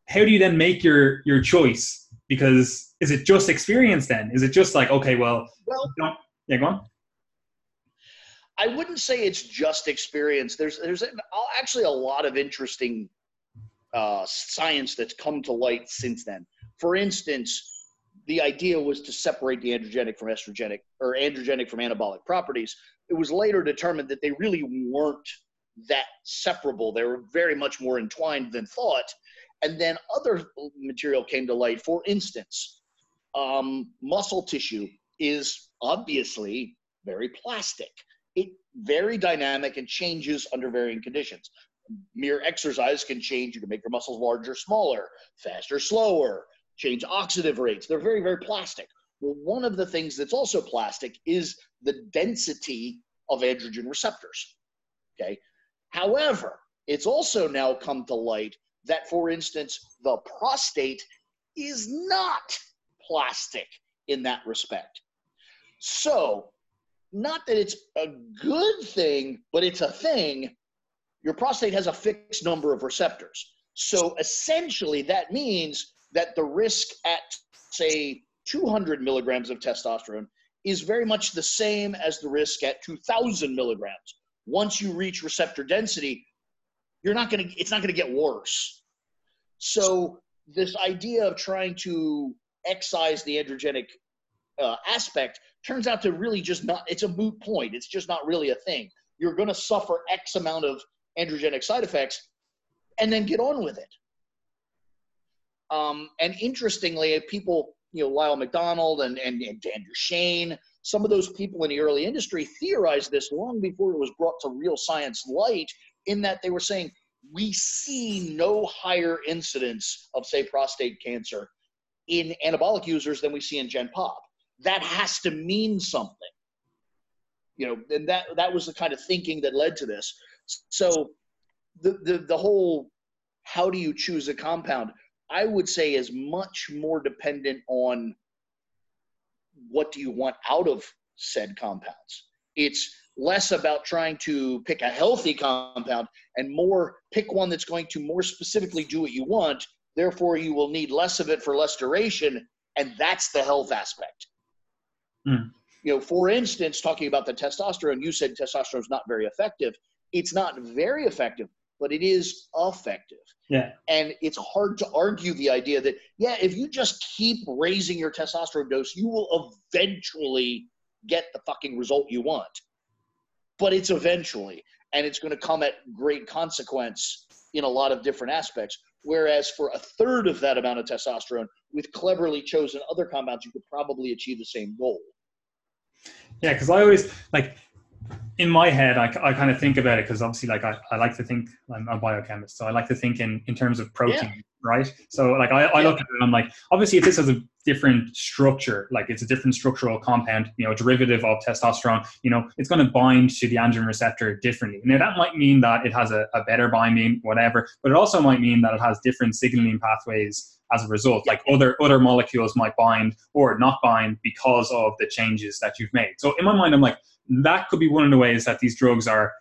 how do you then make your your choice because is it just experience then? Is it just like okay, well, well, yeah, go on. I wouldn't say it's just experience. There's there's actually a lot of interesting uh, science that's come to light since then. For instance, the idea was to separate the androgenic from estrogenic or androgenic from anabolic properties. It was later determined that they really weren't that separable. They were very much more entwined than thought. And then other material came to light. For instance, um, muscle tissue is obviously very plastic. Very dynamic and changes under varying conditions. Mere exercise can change you can make your muscles larger, smaller, faster, slower, change oxidative rates. They're very, very plastic. Well, one of the things that's also plastic is the density of androgen receptors. Okay. However, it's also now come to light that, for instance, the prostate is not plastic in that respect. So, not that it's a good thing, but it's a thing. Your prostate has a fixed number of receptors. So, essentially, that means that the risk at, say, 200 milligrams of testosterone is very much the same as the risk at 2,000 milligrams. Once you reach receptor density, you're not going to it's not going to get worse so this idea of trying to excise the androgenic uh, aspect turns out to really just not it's a moot point. It's just not really a thing. You're going to suffer x amount of androgenic side effects and then get on with it. Um, and interestingly people you know lyle mcdonald and, and, and dan duchaine some of those people in the early industry theorized this long before it was brought to real science light in that they were saying we see no higher incidence of say prostate cancer in anabolic users than we see in gen pop that has to mean something. You know and that that was the kind of thinking that led to this. So the the, the whole how do you choose a compound i would say is much more dependent on what do you want out of said compounds. It's less about trying to pick a healthy compound and more pick one that's going to more specifically do what you want therefore you will need less of it for less duration and that's the health aspect mm. you know for instance talking about the testosterone you said testosterone is not very effective it's not very effective but it is effective yeah and it's hard to argue the idea that yeah if you just keep raising your testosterone dose you will eventually get the fucking result you want but it's eventually, and it's going to come at great consequence in a lot of different aspects. Whereas for a third of that amount of testosterone, with cleverly chosen other compounds, you could probably achieve the same goal. Yeah, because I always like in my head, I, I kind of think about it because obviously, like I, I like to think I'm a biochemist, so I like to think in, in terms of protein, yeah. right? So like I, I yeah. look at it, and I'm like, obviously, if this has a different structure, like it's a different structural compound, you know, derivative of testosterone, you know, it's going to bind to the androgen receptor differently. Now that might mean that it has a, a better binding, whatever, but it also might mean that it has different signaling pathways as a result. Like other other molecules might bind or not bind because of the changes that you've made. So in my mind, I'm like, that could be one of the ways that these drugs are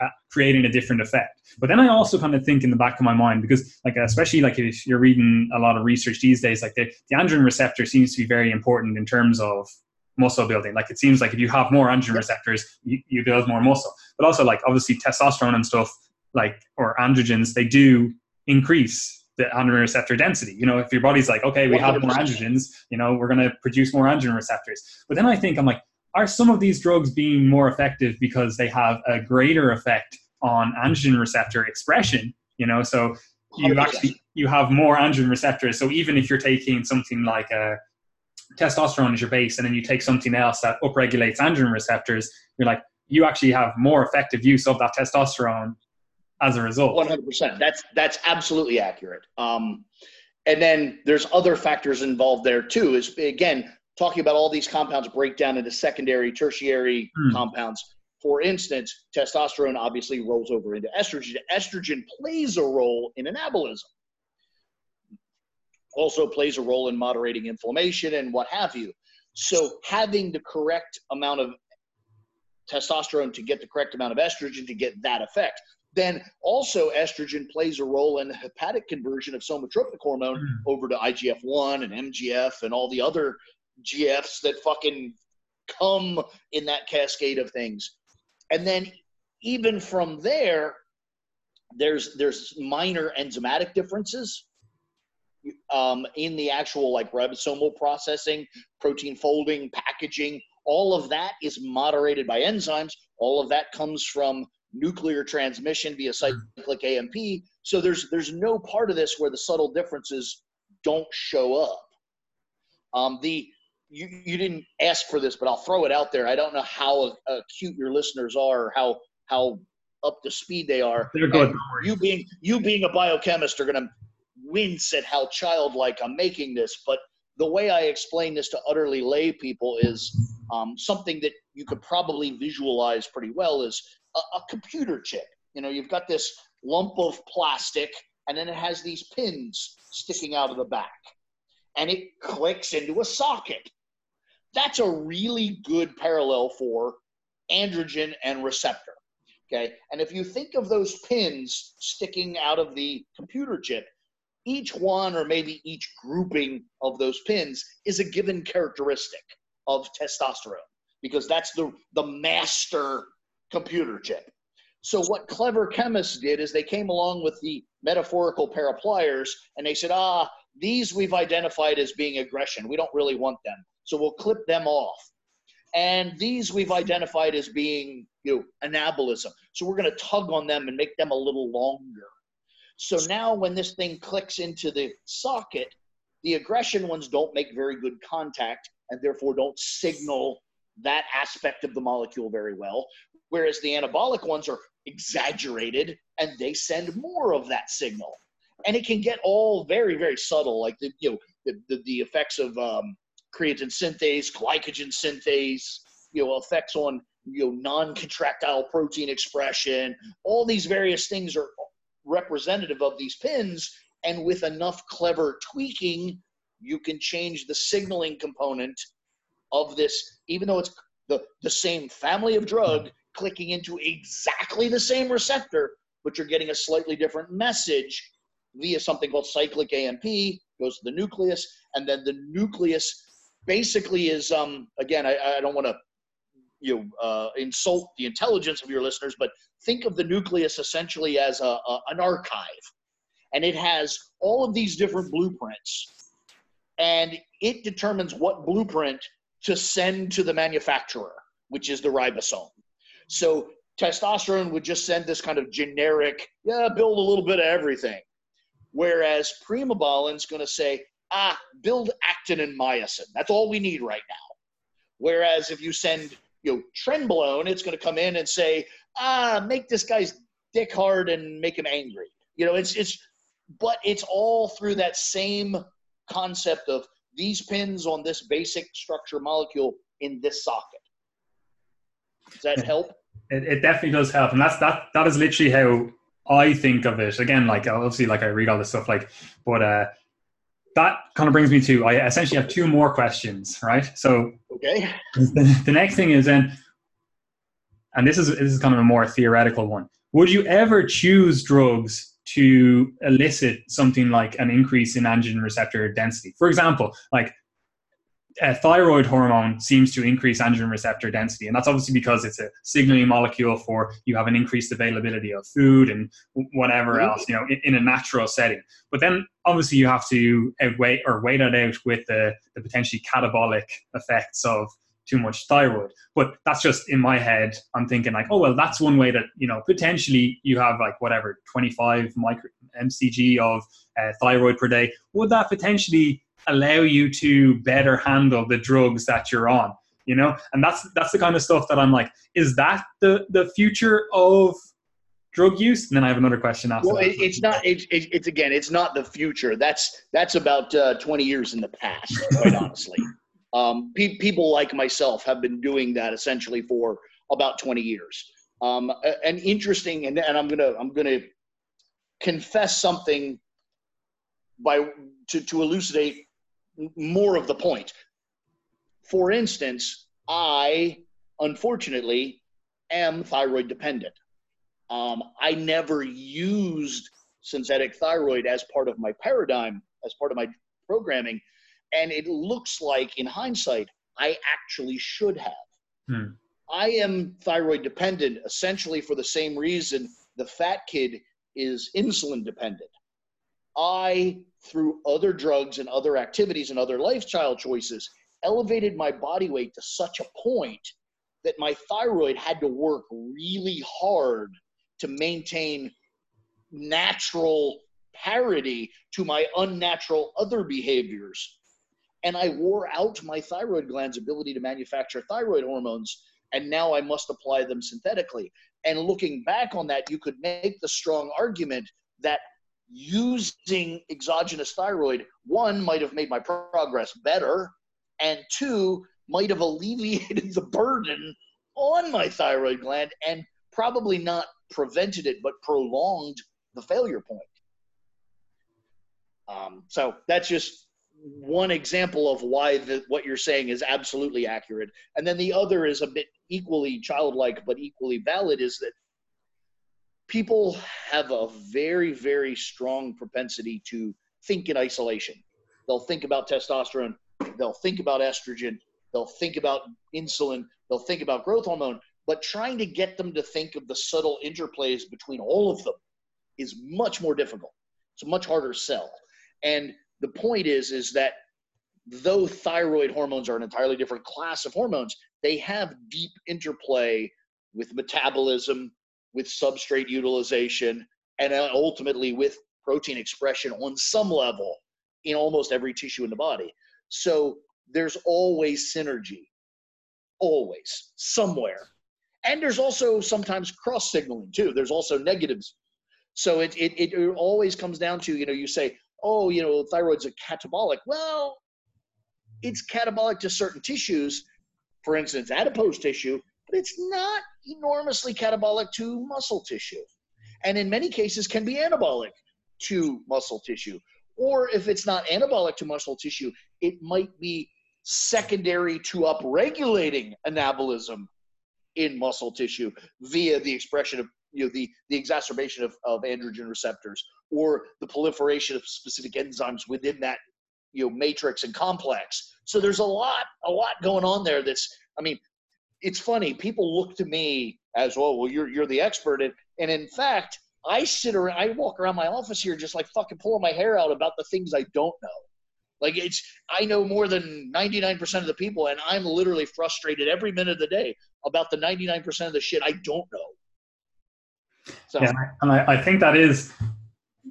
Uh, creating a different effect. But then I also kind of think in the back of my mind because, like, especially like if you're reading a lot of research these days, like the, the androgen receptor seems to be very important in terms of muscle building. Like it seems like if you have more androgen receptors, you, you build more muscle. But also, like obviously testosterone and stuff, like or androgens, they do increase the androgen receptor density. You know, if your body's like, okay, we have more androgens, you know, we're going to produce more androgen receptors. But then I think I'm like, are some of these drugs being more effective because they have a greater effect on androgen receptor expression you know? So you actually you have more androgen receptors. So even if you're taking something like a testosterone as your base and then you take something else that upregulates androgen receptors you're like you actually have more effective use of that testosterone as a result. 100% that's that's absolutely accurate. Um, and then there's other factors involved there too is again talking about all these compounds break down into secondary, tertiary mm. compounds. For instance, testosterone obviously rolls over into estrogen. Estrogen plays a role in anabolism, also plays a role in moderating inflammation and what have you. So, having the correct amount of testosterone to get the correct amount of estrogen to get that effect. Then also estrogen plays a role in the hepatic conversion of somatropic hormone mm. over to IGF 1 and MGF and all the other GFs that fucking come in that cascade of things. And then even from there, there's there's minor enzymatic differences um, in the actual like ribosomal processing, protein folding, packaging. All of that is moderated by enzymes. All of that comes from nuclear transmission via cyclic AMP. So there's there's no part of this where the subtle differences don't show up. Um, the you, you didn't ask for this, but I'll throw it out there. I don't know how acute your listeners are, or how how up to speed they are. They're good. You being you being a biochemist are going to wince at how childlike I'm making this, but the way I explain this to utterly lay people is um, something that you could probably visualize pretty well is a, a computer chip. You know, you've got this lump of plastic, and then it has these pins sticking out of the back, and it clicks into a socket that's a really good parallel for androgen and receptor. Okay. And if you think of those pins sticking out of the computer chip, each one or maybe each grouping of those pins is a given characteristic of testosterone because that's the, the master computer chip. So what clever chemists did is they came along with the metaphorical pair of pliers and they said, ah, these we've identified as being aggression. We don't really want them. So we'll clip them off. And these we've identified as being you know, anabolism. So we're going to tug on them and make them a little longer. So now when this thing clicks into the socket, the aggression ones don't make very good contact and therefore don't signal that aspect of the molecule very well. Whereas the anabolic ones are exaggerated and they send more of that signal. And it can get all very, very subtle, like the you know the, the, the effects of um, creatine synthase, glycogen synthase, you know, effects on you know non-contractile protein expression. All these various things are representative of these pins, and with enough clever tweaking, you can change the signaling component of this, even though it's the, the same family of drug clicking into exactly the same receptor, but you're getting a slightly different message via something called cyclic AMP, goes to the nucleus, and then the nucleus basically is um again I, I don't want to you know, uh, insult the intelligence of your listeners, but think of the nucleus essentially as a, a, an archive, and it has all of these different blueprints, and it determines what blueprint to send to the manufacturer, which is the ribosome. So testosterone would just send this kind of generic, yeah, build a little bit of everything. Whereas primobolan's going to say, ah, build actin and myosin. That's all we need right now. Whereas if you send, you know, trenbolone, it's going to come in and say, ah, make this guy's dick hard and make him angry. You know, it's it's, but it's all through that same concept of these pins on this basic structure molecule in this socket. Does that help? It, it definitely does help, and that's that. That is literally how I think of it. Again, like obviously, like I read all this stuff, like, but uh, that kind of brings me to I essentially have two more questions, right? So, okay. The, the next thing is then, and this is this is kind of a more theoretical one. Would you ever choose drugs to elicit something like an increase in androgen receptor density? For example, like a thyroid hormone seems to increase androgen receptor density, and that's obviously because it's a signaling molecule for you have an increased availability of food and whatever mm-hmm. else, you know, in, in, a natural setting. But then obviously you have to outweigh or weigh that out with the, the potentially catabolic effects of too much thyroid. But that's just in my head. I'm thinking like, oh well, that's one way that you know potentially you have like whatever 25 micro mcg of uh, thyroid per day. Would that potentially allow you to better handle the drugs that you're on you know and that's that's the kind of stuff that i'm like is that the the future of drug use and then i have another question after well it, it's not it, it, it's again it's not the future that's that's about uh, 20 years in the past quite honestly um, pe- people like myself have been doing that essentially for about 20 years um, and interesting and, and i'm gonna i'm gonna confess something by to, to elucidate more of the point. For instance, I unfortunately am thyroid dependent. Um, I never used synthetic thyroid as part of my paradigm, as part of my programming. And it looks like, in hindsight, I actually should have. Hmm. I am thyroid dependent essentially for the same reason the fat kid is insulin dependent. I, through other drugs and other activities and other lifestyle choices, elevated my body weight to such a point that my thyroid had to work really hard to maintain natural parity to my unnatural other behaviors. And I wore out my thyroid gland's ability to manufacture thyroid hormones, and now I must apply them synthetically. And looking back on that, you could make the strong argument that using exogenous thyroid, one, might have made my progress better, and two, might have alleviated the burden on my thyroid gland and probably not prevented it, but prolonged the failure point. Um, so that's just one example of why the, what you're saying is absolutely accurate. And then the other is a bit equally childlike, but equally valid is that people have a very, very strong propensity to think in isolation. They'll think about testosterone, they'll think about estrogen, they'll think about insulin, they'll think about growth hormone, but trying to get them to think of the subtle interplays between all of them is much more difficult. It's a much harder sell. And the point is, is that though thyroid hormones are an entirely different class of hormones, they have deep interplay with metabolism, with substrate utilization, and ultimately with protein expression on some level in almost every tissue in the body. So there's always synergy, always, somewhere. And there's also sometimes cross signaling too. There's also negatives. So it, it, it always comes down to, you know, you say, oh, you know, thyroid's a catabolic. Well, it's catabolic to certain tissues, for instance, adipose tissue, but it's not enormously catabolic to muscle tissue. And in many cases can be anabolic to muscle tissue. Or if it's not anabolic to muscle tissue, it might be secondary to upregulating anabolism in muscle tissue via the expression of you know the, the exacerbation of, of androgen receptors or the proliferation of specific enzymes within that you know matrix and complex. So there's a lot a lot going on there that's i mean it's funny. People look to me as well well you're you're the expert. And and in fact i sit around i walk around my office here just like fucking pulling my hair out about the things i don't know. Like it's i know more than 99% of the people and i'm literally frustrated every minute of the day about the 99% of the shit i don't know so yeah, and I, I think that is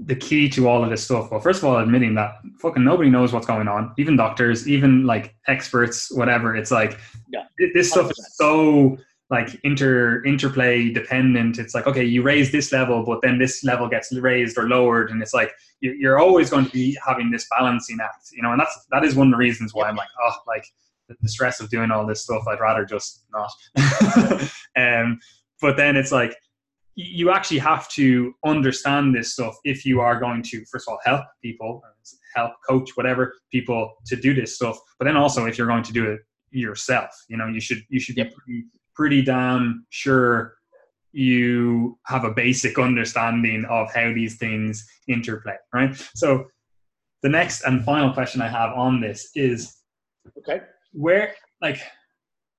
the key to all of this stuff. Well, first of all, admitting that fucking nobody knows what's going on, even doctors, even like experts, whatever. It's like yeah, this stuff 100%. is so like inter interplay dependent. It's like okay, you raise this level, but then this level gets raised or lowered, and it's like you're always going to be having this balancing act, you know. And that's that is one of the reasons why I'm like, oh, like the stress of doing all this stuff. I'd rather just not. um, but then it's like you actually have to understand this stuff if you are going to first of all help people help coach whatever people to do this stuff but then also if you're going to do it yourself you know you should you should be pretty, pretty damn sure you have a basic understanding of how these things interplay right so the next and final question i have on this is okay where like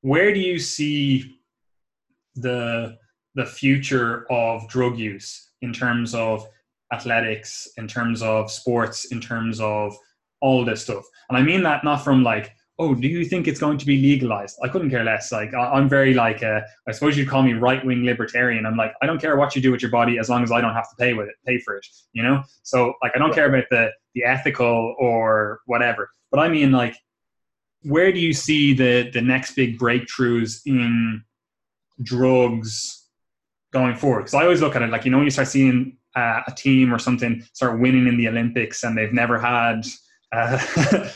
where do you see the the future of drug use in terms of athletics, in terms of sports, in terms of all this stuff. And I mean that not from like, oh, do you think it's going to be legalized? I couldn't care less. Like, I'm very like, uh, I suppose you'd call me right wing libertarian. I'm like, I don't care what you do with your body as long as I don't have to pay with it, pay for it. You know. So like, I don't care about the the ethical or whatever. But I mean like, where do you see the the next big breakthroughs in drugs going forward. Because I always look at it like you know when you start seeing uh, a team or something start winning in the Olympics and they've never had uh,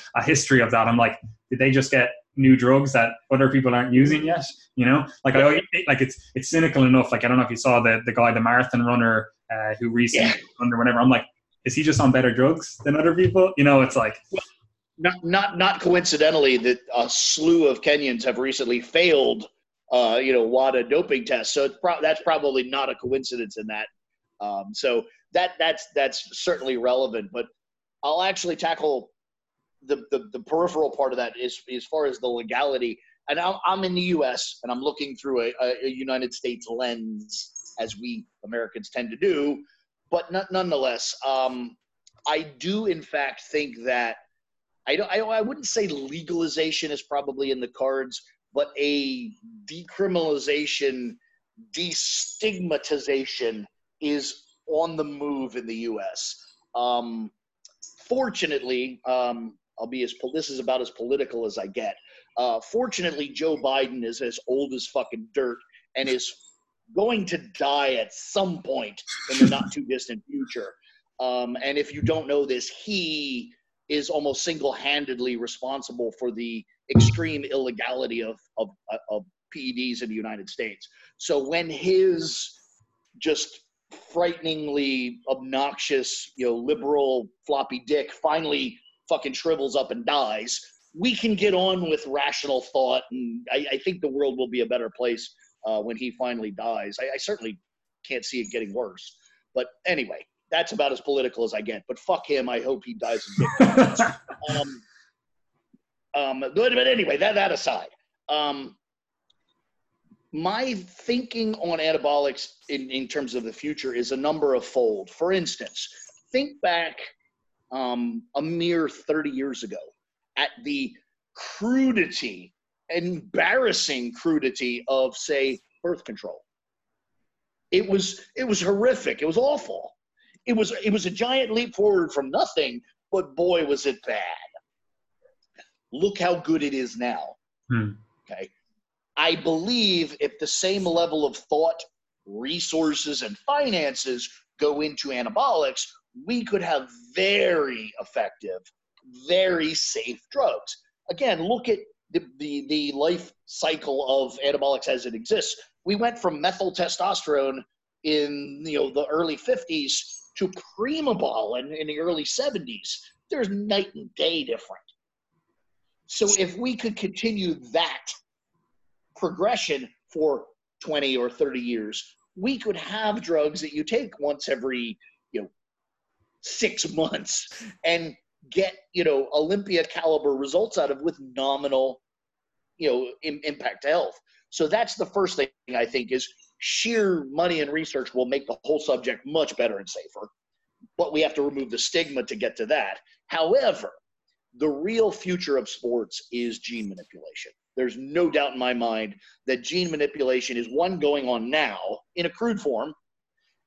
a history of that. I'm like, did they just get new drugs that other people aren't using yet? You know, like I like it's it's cynical enough. Like I don't know if you saw the the guy, the marathon runner uh, who recently yeah. under whatever. I'm like, is he just on better drugs than other people? You know, it's like. Well, not, not, not coincidentally that a slew of Kenyans have recently failed uh, you know, WADA doping tests. So pro- that's probably not a coincidence in that. Um, so that that's that's certainly relevant. But I'll actually tackle the, the, the peripheral part of that is as far as the legality. And I'm, I'm in the U.S. and I'm looking through a, a, United States lens, as we Americans tend to do. But nonetheless, um, I do in fact think that I don't. I, I wouldn't say legalization is probably in the cards but a decriminalization, destigmatization is on the move in the U.S. Um, fortunately, um, I'll be as this is about as political as I get. Uh, fortunately, Joe Biden is as old as fucking dirt and is going to die at some point in the not too distant future. Um, and if you don't know this, he is almost single-handedly responsible for the extreme illegality of, of, of PEDs in the United States. So when his just frighteningly obnoxious, you know, liberal floppy dick finally fucking shrivels up and dies, we can get on with rational thought, and I, I think the world will be a better place uh, when he finally dies. I, I certainly can't see it getting worse. But anyway, that's about as political as I get. But fuck him. I hope he dies. um, um, but, but anyway, that that aside, um, my thinking on anabolics in, in terms of the future is a number of fold. For instance, think back um, a mere 30 years ago at the crudity, embarrassing crudity of, say, birth control. It was it was horrific. It was awful. It was it was a giant leap forward from nothing, but boy was it bad. Look how good it is now. Hmm. Okay. I believe if the same level of thought, resources, and finances go into anabolics, we could have very effective, very safe drugs. Again, look at the, the, the life cycle of anabolics as it exists. We went from methyl testosterone in you know the early 50s to Primabol in, in the early 70s. There's night and day different. So if we could continue that progression for 20 or 30 years, we could have drugs that you take once every, you know, six months and get, you know, Olympia caliber results out of with nominal, you know, Im- impact to health. So that's the first thing I think is sheer money and research will make the whole subject much better and safer. But we have to remove the stigma to get to that. However, the real future of sports is gene manipulation. There's no doubt in my mind that gene manipulation is one going on now in a crude form,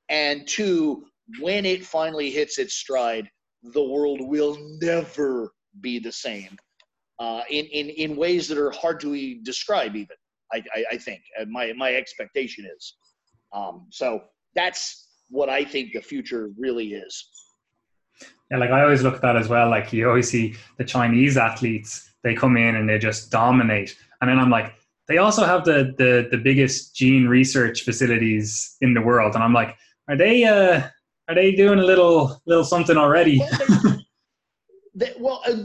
and two, when it finally hits its stride, the world will never be the same uh, in, in, in ways that are hard to describe, even. I, I, I think my, my expectation is. Um, so that's what I think the future really is. Yeah, like I always look at that as well. Like you always see the Chinese athletes, they come in and they just dominate. And then I'm like, they also have the the, the biggest gene research facilities in the world. And I'm like, are they uh are they doing a little little something already? Well, they, well uh,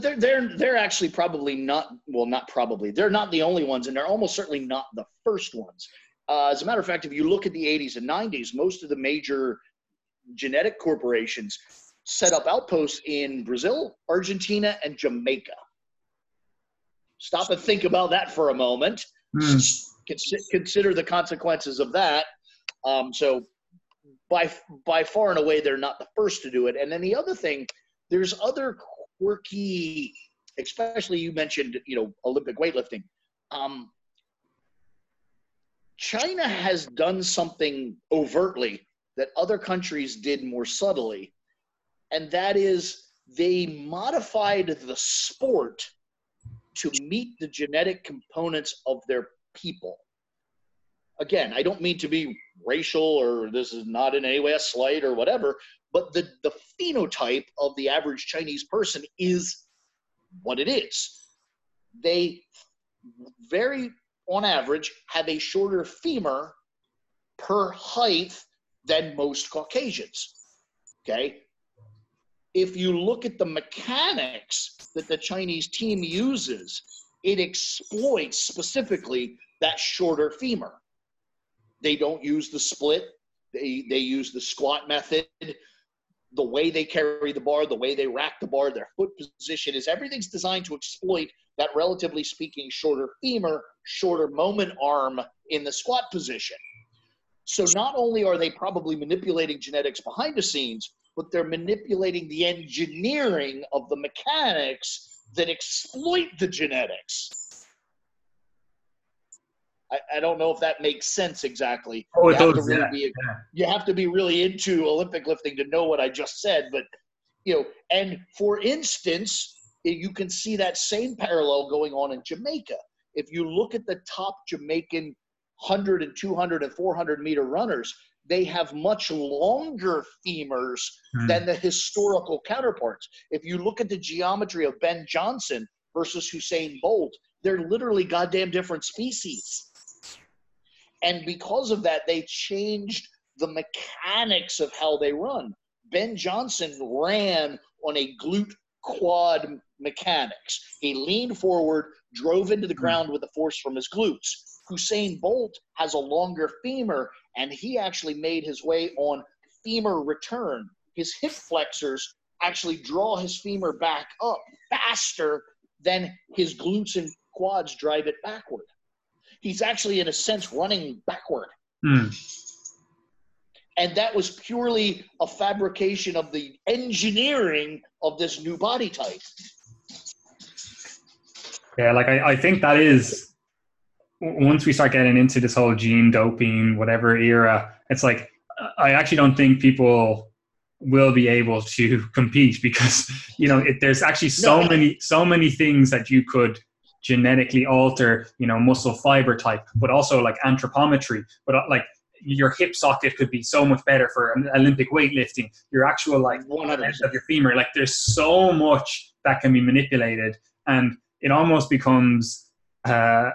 they're, they're they're actually probably not well not probably they're not the only ones and they're almost certainly not the first ones uh, as a matter of fact if you look at the 80s and 90s most of the major genetic corporations set up outposts in Brazil, Argentina, and Jamaica. Stop and think about that for a moment. Mm. Consider the consequences of that. Um, so, by by far and away, they're not the first to do it. And then the other thing, there's other quirky, especially you mentioned, you know, Olympic weightlifting. Um, China has done something overtly that other countries did more subtly and that is they modified the sport to meet the genetic components of their people. Again, I don't mean to be racial or this is not in any way a slight or whatever, but the, the phenotype of the average Chinese person is what it is. They very, on average, have a shorter femur per height than most Caucasians. Okay if you look at the mechanics that the Chinese team uses, it exploits specifically that shorter femur. They don't use the split, they, they use the squat method. The way they carry the bar, the way they rack the bar, their foot position is everything's designed to exploit that relatively speaking shorter femur, shorter moment arm in the squat position. So not only are they probably manipulating genetics behind the scenes, but they're manipulating the engineering of the mechanics that exploit the genetics. I, I don't know if that makes sense exactly. Oh, you does. Really yeah. be, yeah. You have to be really into Olympic lifting to know what I just said. But, you know, and for instance, you can see that same parallel going on in Jamaica. If you look at the top Jamaican 100 and 200 and 400 meter runners, they have much longer femurs mm. than the historical counterparts. If you look at the geometry of Ben Johnson versus Usain Bolt, they're literally goddamn different species. And because of that, they changed the mechanics of how they run. Ben Johnson ran on a glute quad mechanics. He leaned forward, drove into the hmm. ground with the force from his glutes. Usain Bolt has a longer femur and he actually made his way on femur return. His hip flexors actually draw his femur back up faster than his glutes and quads drive it backward. He's actually in a sense running backward. Hmm. And that was purely a fabrication of the engineering of this new body type. Yeah, like I, I think that is once we start getting into this whole gene doping, whatever era, it's like I actually don't think people will be able to compete because you know it, there's actually so No. many so many things that you could genetically alter you know muscle fiber type but also like anthropometry but uh, like your hip socket could be so much better for olympic weightlifting your actual like 100%. length of your femur like there's so much that can be manipulated and it almost becomes uh,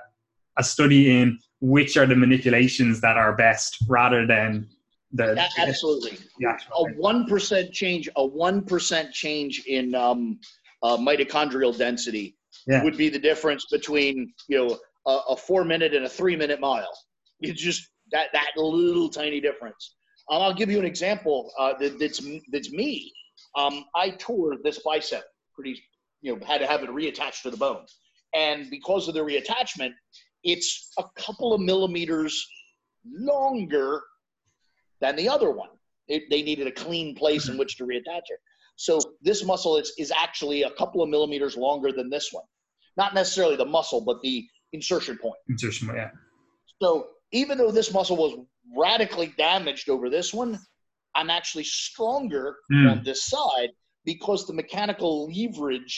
a study in which are the manipulations that are best rather than the A- Absolutely. the A one percent change, a one percent change in um, uh, mitochondrial density Yeah. would be the difference between you know a, a four minute and a three minute mile. It's just that that little tiny difference. Um, I'll give you an example. Uh, that, that's that's me. Um, I tore this bicep pretty. You know, had to have it reattached to the bone, and because of the reattachment, it's a couple of millimeters longer than the other one. It, they needed a clean place in which to reattach it. So this muscle is, is actually a couple of millimeters longer than this one. Not necessarily the muscle, but the insertion point. insertion point, yeah So even though this muscle was radically damaged over this one, I'm actually stronger Hmm. on this side because the mechanical leverage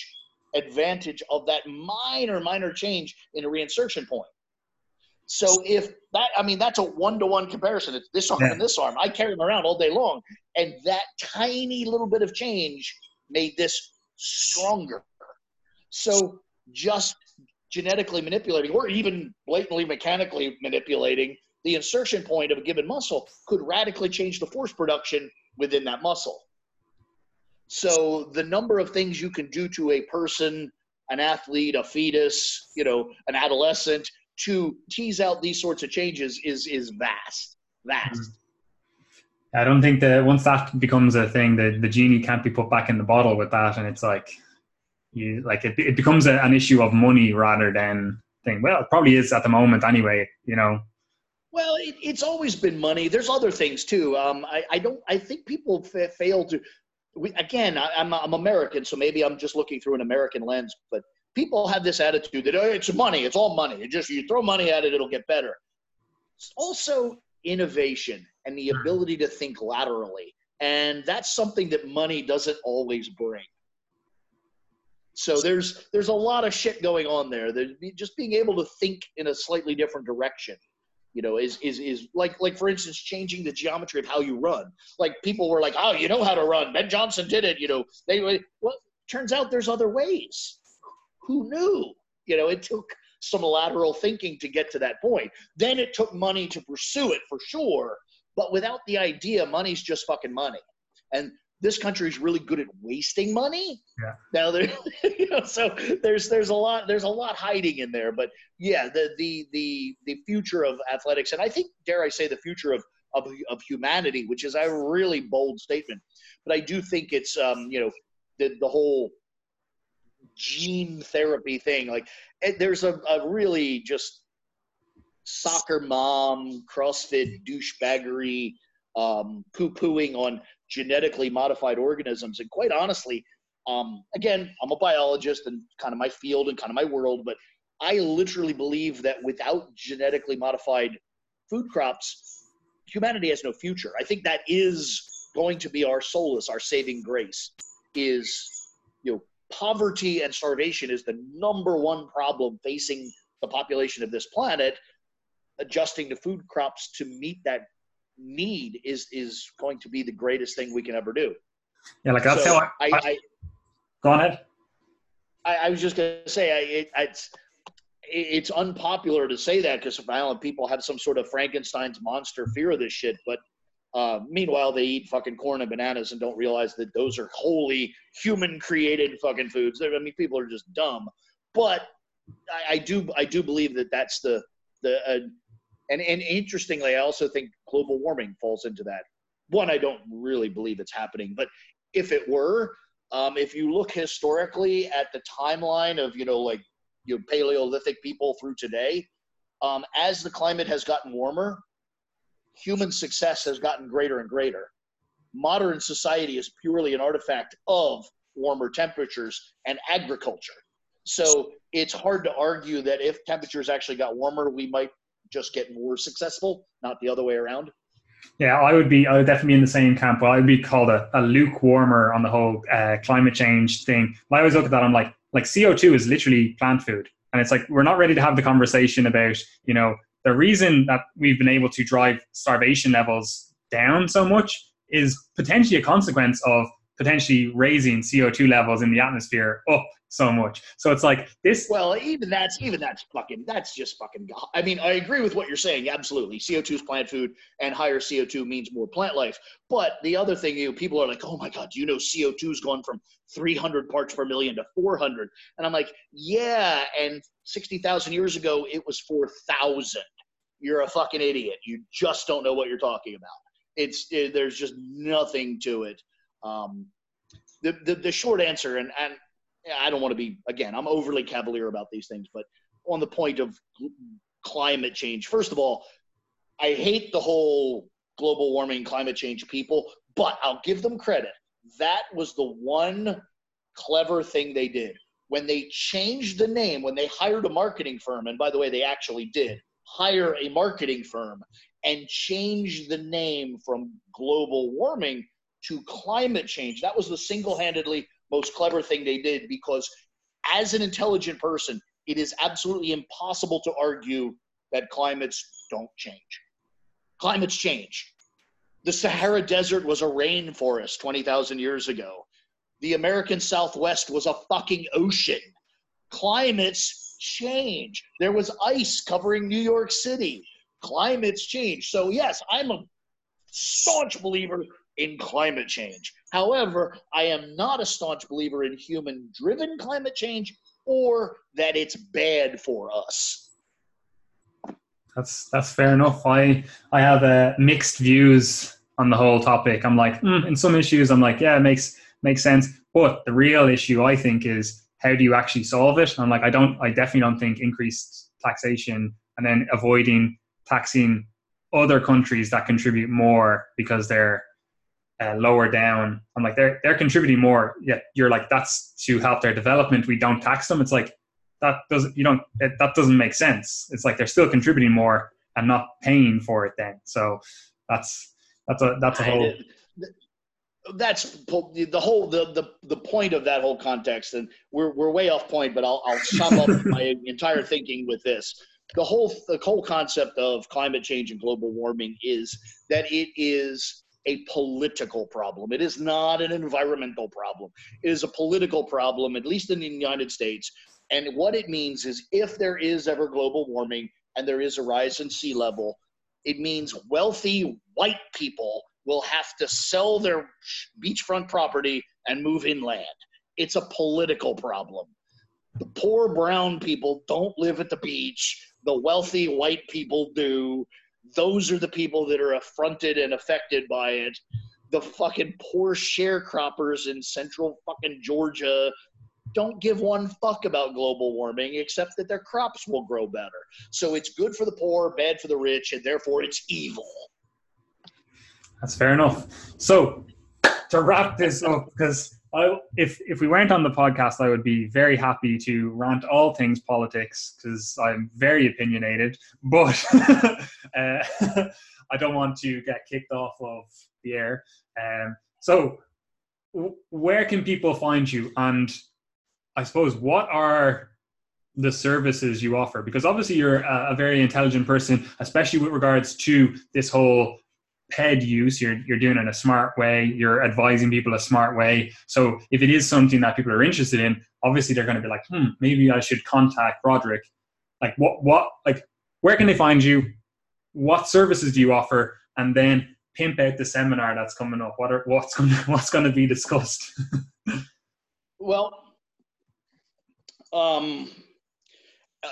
advantage of that minor, minor change in a reinsertion point. So if that, I mean, that's a one-to-one comparison. It's this arm Yeah. and this arm. I carry them around all day long, and that tiny little bit of change made this stronger. So just genetically manipulating, or even blatantly mechanically manipulating the insertion point of a given muscle could radically change the force production within that muscle. So the number of things you can do to a person, an athlete, a fetus, you know, an adolescent to tease out these sorts of changes is is vast, vast. i don't think that once that becomes a thing the, the genie can't be put back in the bottle with that and it's like you like it, it becomes a, an issue of money rather than thing well it probably is at the moment anyway you know Well, it, it's always been money. There's other things too. Um, I, I don't. I think people fa- fail to. We, again, I, I'm I'm American, so maybe I'm just looking through an American lens. But people have this attitude that oh, it's money. It's all money. It just you throw money at it, it'll get better. It's also innovation and the hmm. ability to think laterally, and that's something that money doesn't always bring. So there's there's a lot of shit going on there. There's just being able to think in a slightly different direction you know is is is like like for instance changing the geometry of how you run like people were like oh you know how to run ben johnson did it you know they well turns out there's other ways who knew you know it took some lateral thinking to get to that point. Then it took money to pursue it for sure but without the idea money's just fucking money. And this country is really good at wasting money. Yeah. now there you know so there's there's a lot there's a lot hiding in there but yeah, the the the the future of athletics, and I think dare I say the future of of, of humanity, which is a really bold statement, but I do think it's um, you know the the whole gene therapy thing. Like there's a, a really just soccer mom CrossFit douchebaggery um, poo pooing on genetically modified organisms, and quite honestly. Um, again, I'm a biologist and kind of my field and kind of my world, but I literally believe that without genetically modified food crops, humanity has no future. I think that is going to be our solace, our saving grace. Is you know, poverty and starvation is the number one problem facing the population of this planet. Adjusting to food crops to meet that need is is going to be the greatest thing we can ever do. yeah like that's So how I, I, I, go on ahead I, I was just gonna say, I, it, it's it's unpopular to say that because violent people have some sort of Frankenstein's monster fear of this shit. But uh, meanwhile, they eat fucking corn and bananas and don't realize that those are wholly human-created fucking foods. I mean, people are just dumb. But I, I do I do believe that that's the the uh, and and interestingly, I also think global warming falls into that. One, I don't really believe it's happening, but if it were, um, if you look historically at the timeline of you know like you know, Paleolithic people through today, um, as the climate has gotten warmer, human success has gotten greater and greater. Modern society is purely an artifact of warmer temperatures and agriculture. So it's hard to argue that if temperatures actually got warmer, we might just get more successful, not the other way around. Yeah, I would be. I would definitely be in the same camp. Well, I would be called a, a lukewarmer on the whole uh, climate change thing. I always look at that, I'm like, like CO two is literally plant food, and it's like we're not ready to have the conversation about you know the reason that we've been able to drive starvation levels down so much is potentially a consequence of potentially raising CO2 levels in the atmosphere up so much. So it's like this. Well, even that's even that's fucking that's just fucking. I mean, I agree with what you're saying. Absolutely, CO2 is plant food, and higher CO2 means more plant life. But the other thing, you know, people are like, oh my god, do you know CO2 has gone from 300 parts per million to 400? And I'm like, yeah, and 60,000 years ago it was 4,000. You're a fucking idiot. You just don't know what you're talking about. It's it, there's just nothing to it. Um, the, the, the short answer, and, and I don't want to be, again, I'm overly cavalier about these things, but on the point of climate change, first of all, I hate the whole global warming, climate change people, but I'll give them credit. That was the one clever thing they did. When they changed the name, when they hired a marketing firm, and by the way, they actually did hire a marketing firm and change the name from global warming to climate change. That was the single handedly most clever thing they did because, as an intelligent person, it is absolutely impossible to argue that climates don't change. Climates change. The Sahara Desert was a rainforest 20,000 years ago. The American Southwest was a fucking ocean. Climates change. There was ice covering New York City. Climates change. So, yes, I'm a staunch believer in climate change. However, I am not a staunch believer in human driven climate change or that it's bad for us. That's that's fair enough. I I have uh, mixed views on the whole topic. I'm like, mm, in some issues, I'm like, yeah, it makes makes sense. But the real issue, I think, is how do you actually solve it? I'm like, I don't, I definitely don't think increased taxation and then avoiding taxing other countries that contribute more because they're uh, lower down. I'm like they're they're contributing more. Yet you're like that's to help their development. We don't tax them. It's like that doesn't you don't it, that doesn't make sense. It's like they're still contributing more and not paying for it then. So that's that's a that's a whole. That's the whole the, the the point of that whole context, and we're we're way off point. But I'll I'll sum up my entire thinking with this the whole the whole concept of climate change and global warming is that it is a political problem. It is not an environmental problem. It is a political problem, at least in the United States. And what it means is if there is ever global warming and there is a rise in sea level, it means wealthy white people will have to sell their beachfront property and move inland. It's a political problem. The poor brown people don't live at the beach. The wealthy white people do those are the people that are affronted and affected by it. The fucking poor sharecroppers in central fucking Georgia don't give one fuck about global warming except that their crops will grow better. So it's good for the poor, bad for the rich, and therefore it's evil. That's fair enough. So to wrap this up, because I, if if we weren't on the podcast, I would be very happy to rant all things politics because I'm very opinionated. But uh, I don't want to get kicked off of the air. Um, so, w- where can people find you? And I suppose what are the services you offer? Because obviously you're a, a very intelligent person, especially with regards to this whole PED use, you're, you're doing it in a smart way, you're advising people a smart way. So if it is something that people are interested in, obviously they're going to be like, hmm, maybe I should contact Broderick Like what, what, like, where can they find you? What services do you offer? And then pimp out the seminar that's coming up. What are, what's going to, what's going to be discussed? well, um,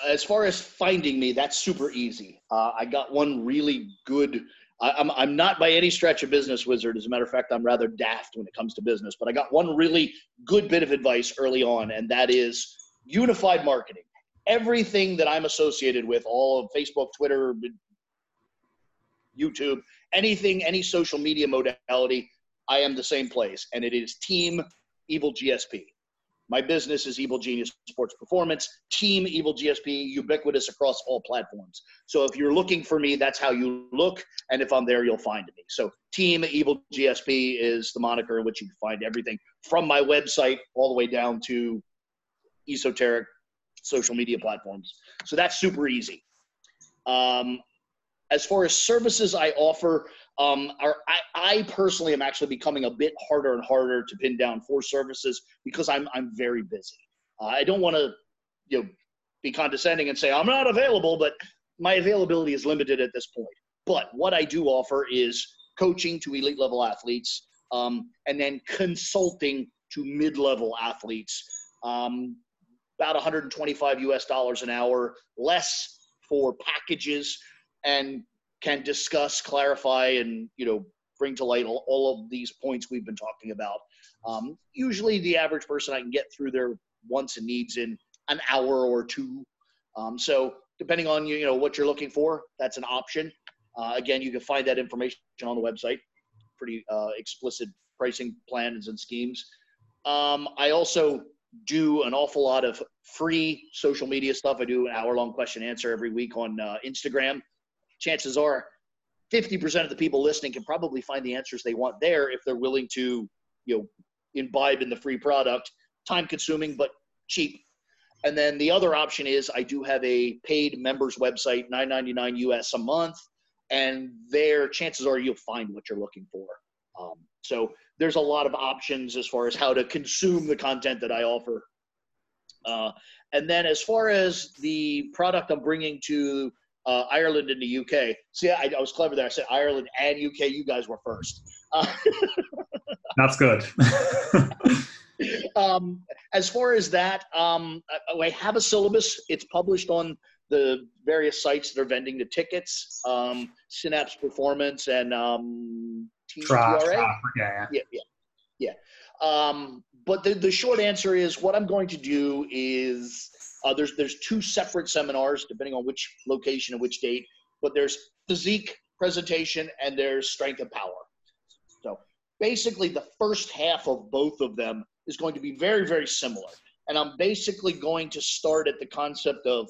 as far as finding me, that's super easy. Uh, I got one really good I, am I'm not by any stretch a business wizard. As a matter of fact, I'm rather daft when it comes to business. But I got one really good bit of advice early on, and that is unified marketing. everything that I'm associated with, all of Facebook, Twitter, YouTube, anything, any social media modality, I am the same place, and it is Team Evil GSP. My business is Evil Genius Sports Performance, Team Evil GSP, ubiquitous across all platforms. So if you're looking for me, that's how you look. And if I'm there, you'll find me. So Team Evil GSP is the moniker in which you can find everything from my website all the way down to esoteric social media platforms. So that's super easy. Um, as far as services I offer, um, I, I, personally am actually becoming a bit harder and harder to pin down for services because I'm I'm very busy. Uh, I don't want to, you know, be condescending and say I'm not available, but my availability is limited at this point. But what I do offer is coaching to elite level athletes, um, and then consulting to mid level athletes. Um, about 125 US dollars an hour, less for packages, and can discuss, clarify, and you know bring to light all, of these points we've been talking about. Um, usually, the average person I can get through their wants and needs in an hour or two. Um, so, depending on you know what you're looking for, that's an option. Uh, again, you can find that information on the website. Pretty uh, explicit pricing plans and schemes. Um, I also do an awful lot of free social media stuff. I do an hour long question answer every week on uh, Instagram chances are 50% of the people listening can probably find the answers they want there if they're willing to, you know, imbibe in the free product. Time consuming, but cheap. And then the other option is I do have a paid members website, 9.99 US a month, and there chances are you'll find what you're looking for. Um, so there's a lot of options as far as how to consume the content that I offer. Uh, and then as far as the product I'm bringing to uh, Ireland and the UK. See, I, I, was clever there. I said Ireland and UK. You guys were first. Uh, That's good. um, as far as that, um, I, I, have a syllabus. It's published on the various sites that are vending the tickets, um, Synapse Performance and um, TRA. Yeah, yeah, yeah. yeah. Um, but the, the short answer is what I'm going to do is uh, there's there's two separate seminars depending on which location and which date, but there's physique presentation and there's strength and power. So basically, the first half of both of them is going to be very very similar, and I'm basically going to start at the concept of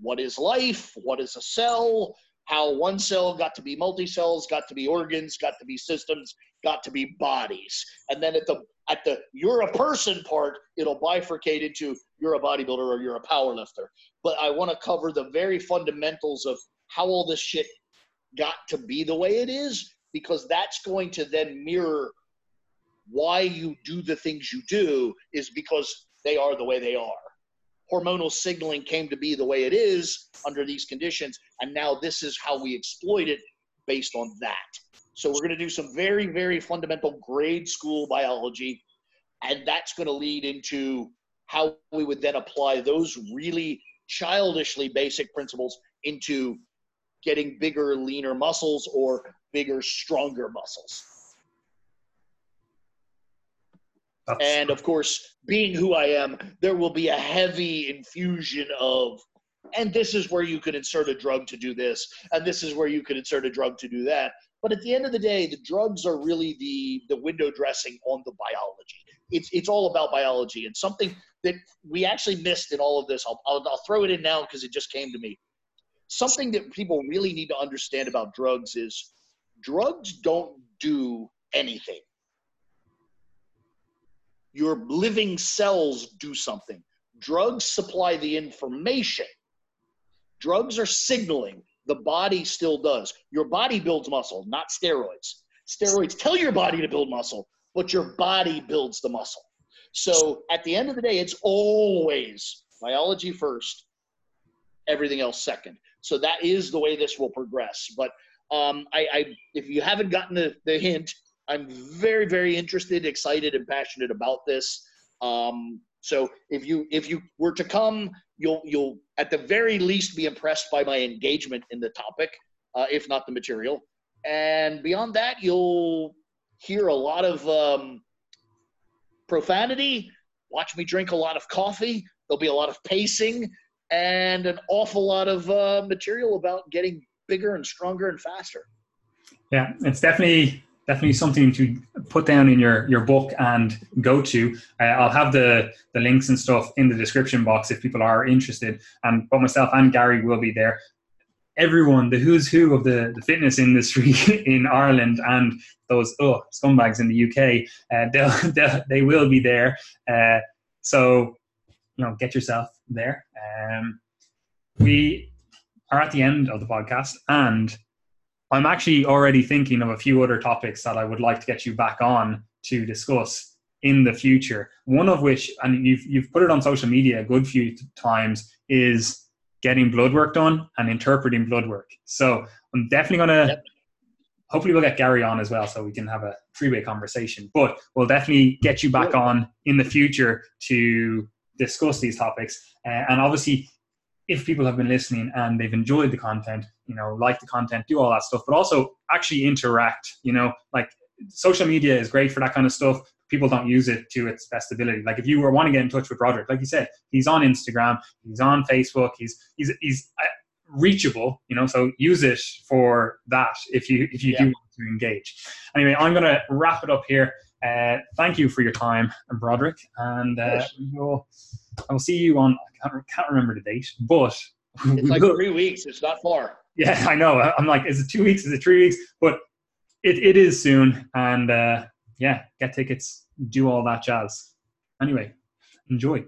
what is life, what is a cell, how one cell got to be multi cells, got to be organs, got to be systems, got to be bodies. And then at the at the you're a person part, it'll bifurcate into you're a bodybuilder or you're a power lifter. But I want to cover the very fundamentals of how all this shit got to be the way it is, because that's going to then mirror why you do the things you do is because they are the way they are hormonal signaling came to be the way it is under these conditions, and now this is how we exploit it based on that. So we're going to do some very, very fundamental grade school biology, and that's going to lead into how we would then apply those really childishly basic principles into getting bigger, leaner muscles or bigger, stronger muscles. That's and of course, being who I am, there will be a heavy infusion of, and this is where you could insert a drug to do this, and this is where you could insert a drug to do that. But at the end of the day, the drugs are really the the window dressing on the biology. It's it's all about biology, and something that we actually missed in all of this. I'll I'll, I'll throw it in now because it just came to me. Something that people really need to understand about drugs is drugs don't do anything your living cells do something. Drugs supply the information. Drugs are signaling. The body still does. Your body builds muscle, not steroids. Steroids tell your body to build muscle, but your body builds the muscle. So at the end of the day, it's always biology first, everything else second. So that is the way this will progress. But um, I, I, if you haven't gotten the, the hint, I'm very, very interested, excited, and passionate about this. Um, so if you if you were to come, you'll you'll at the very least be impressed by my engagement in the topic, uh, if not the material. And beyond that, you'll hear a lot of um, profanity. Watch me drink a lot of coffee. There'll be a lot of pacing and an awful lot of uh, material about getting bigger and stronger and faster. Yeah, it's definitely definitely something to put down in your your book and go to. Uh, I'll have the the links and stuff in the description box if people are interested. And both myself and Gary will be there. Everyone, the who's who of the, the fitness industry in Ireland and those oh scumbags in the UK, uh, they'll, they'll, they will be there. Uh, so you know, get yourself there. Um, we are at the end of the podcast, and I'm actually already thinking of a few other topics that I would like to get you back on to discuss in the future. One of which, and you've you've put it on social media a good few times, is getting blood work done and interpreting blood work. So I'm definitely gonna. Yep. Hopefully, we'll get Gary on as well, so we can have a three-way conversation. But we'll definitely get you back on in the future to discuss these topics. Uh, and obviously, if people have been listening and they've enjoyed the content, you know, like the content, do all that stuff, but also actually interact, you know, like social media is great for that kind of stuff. People don't use it to its best ability. Like if you were want to get in touch with Broderick, like you said, he's on Instagram, he's on Facebook, he's he's he's uh, reachable, you know. So use it for that if you if you yeah. do want to engage. Anyway, I'm going to wrap it up here. Uh, thank you for your time, Broderick, and uh, we'll, I'll see you on. I can't, can't remember the date, but it's like three weeks. It's not far. Yeah, I know. I'm like, is it two weeks? Is it three weeks? But it, it is soon, and uh, yeah, get tickets, do all that jazz. Anyway, enjoy.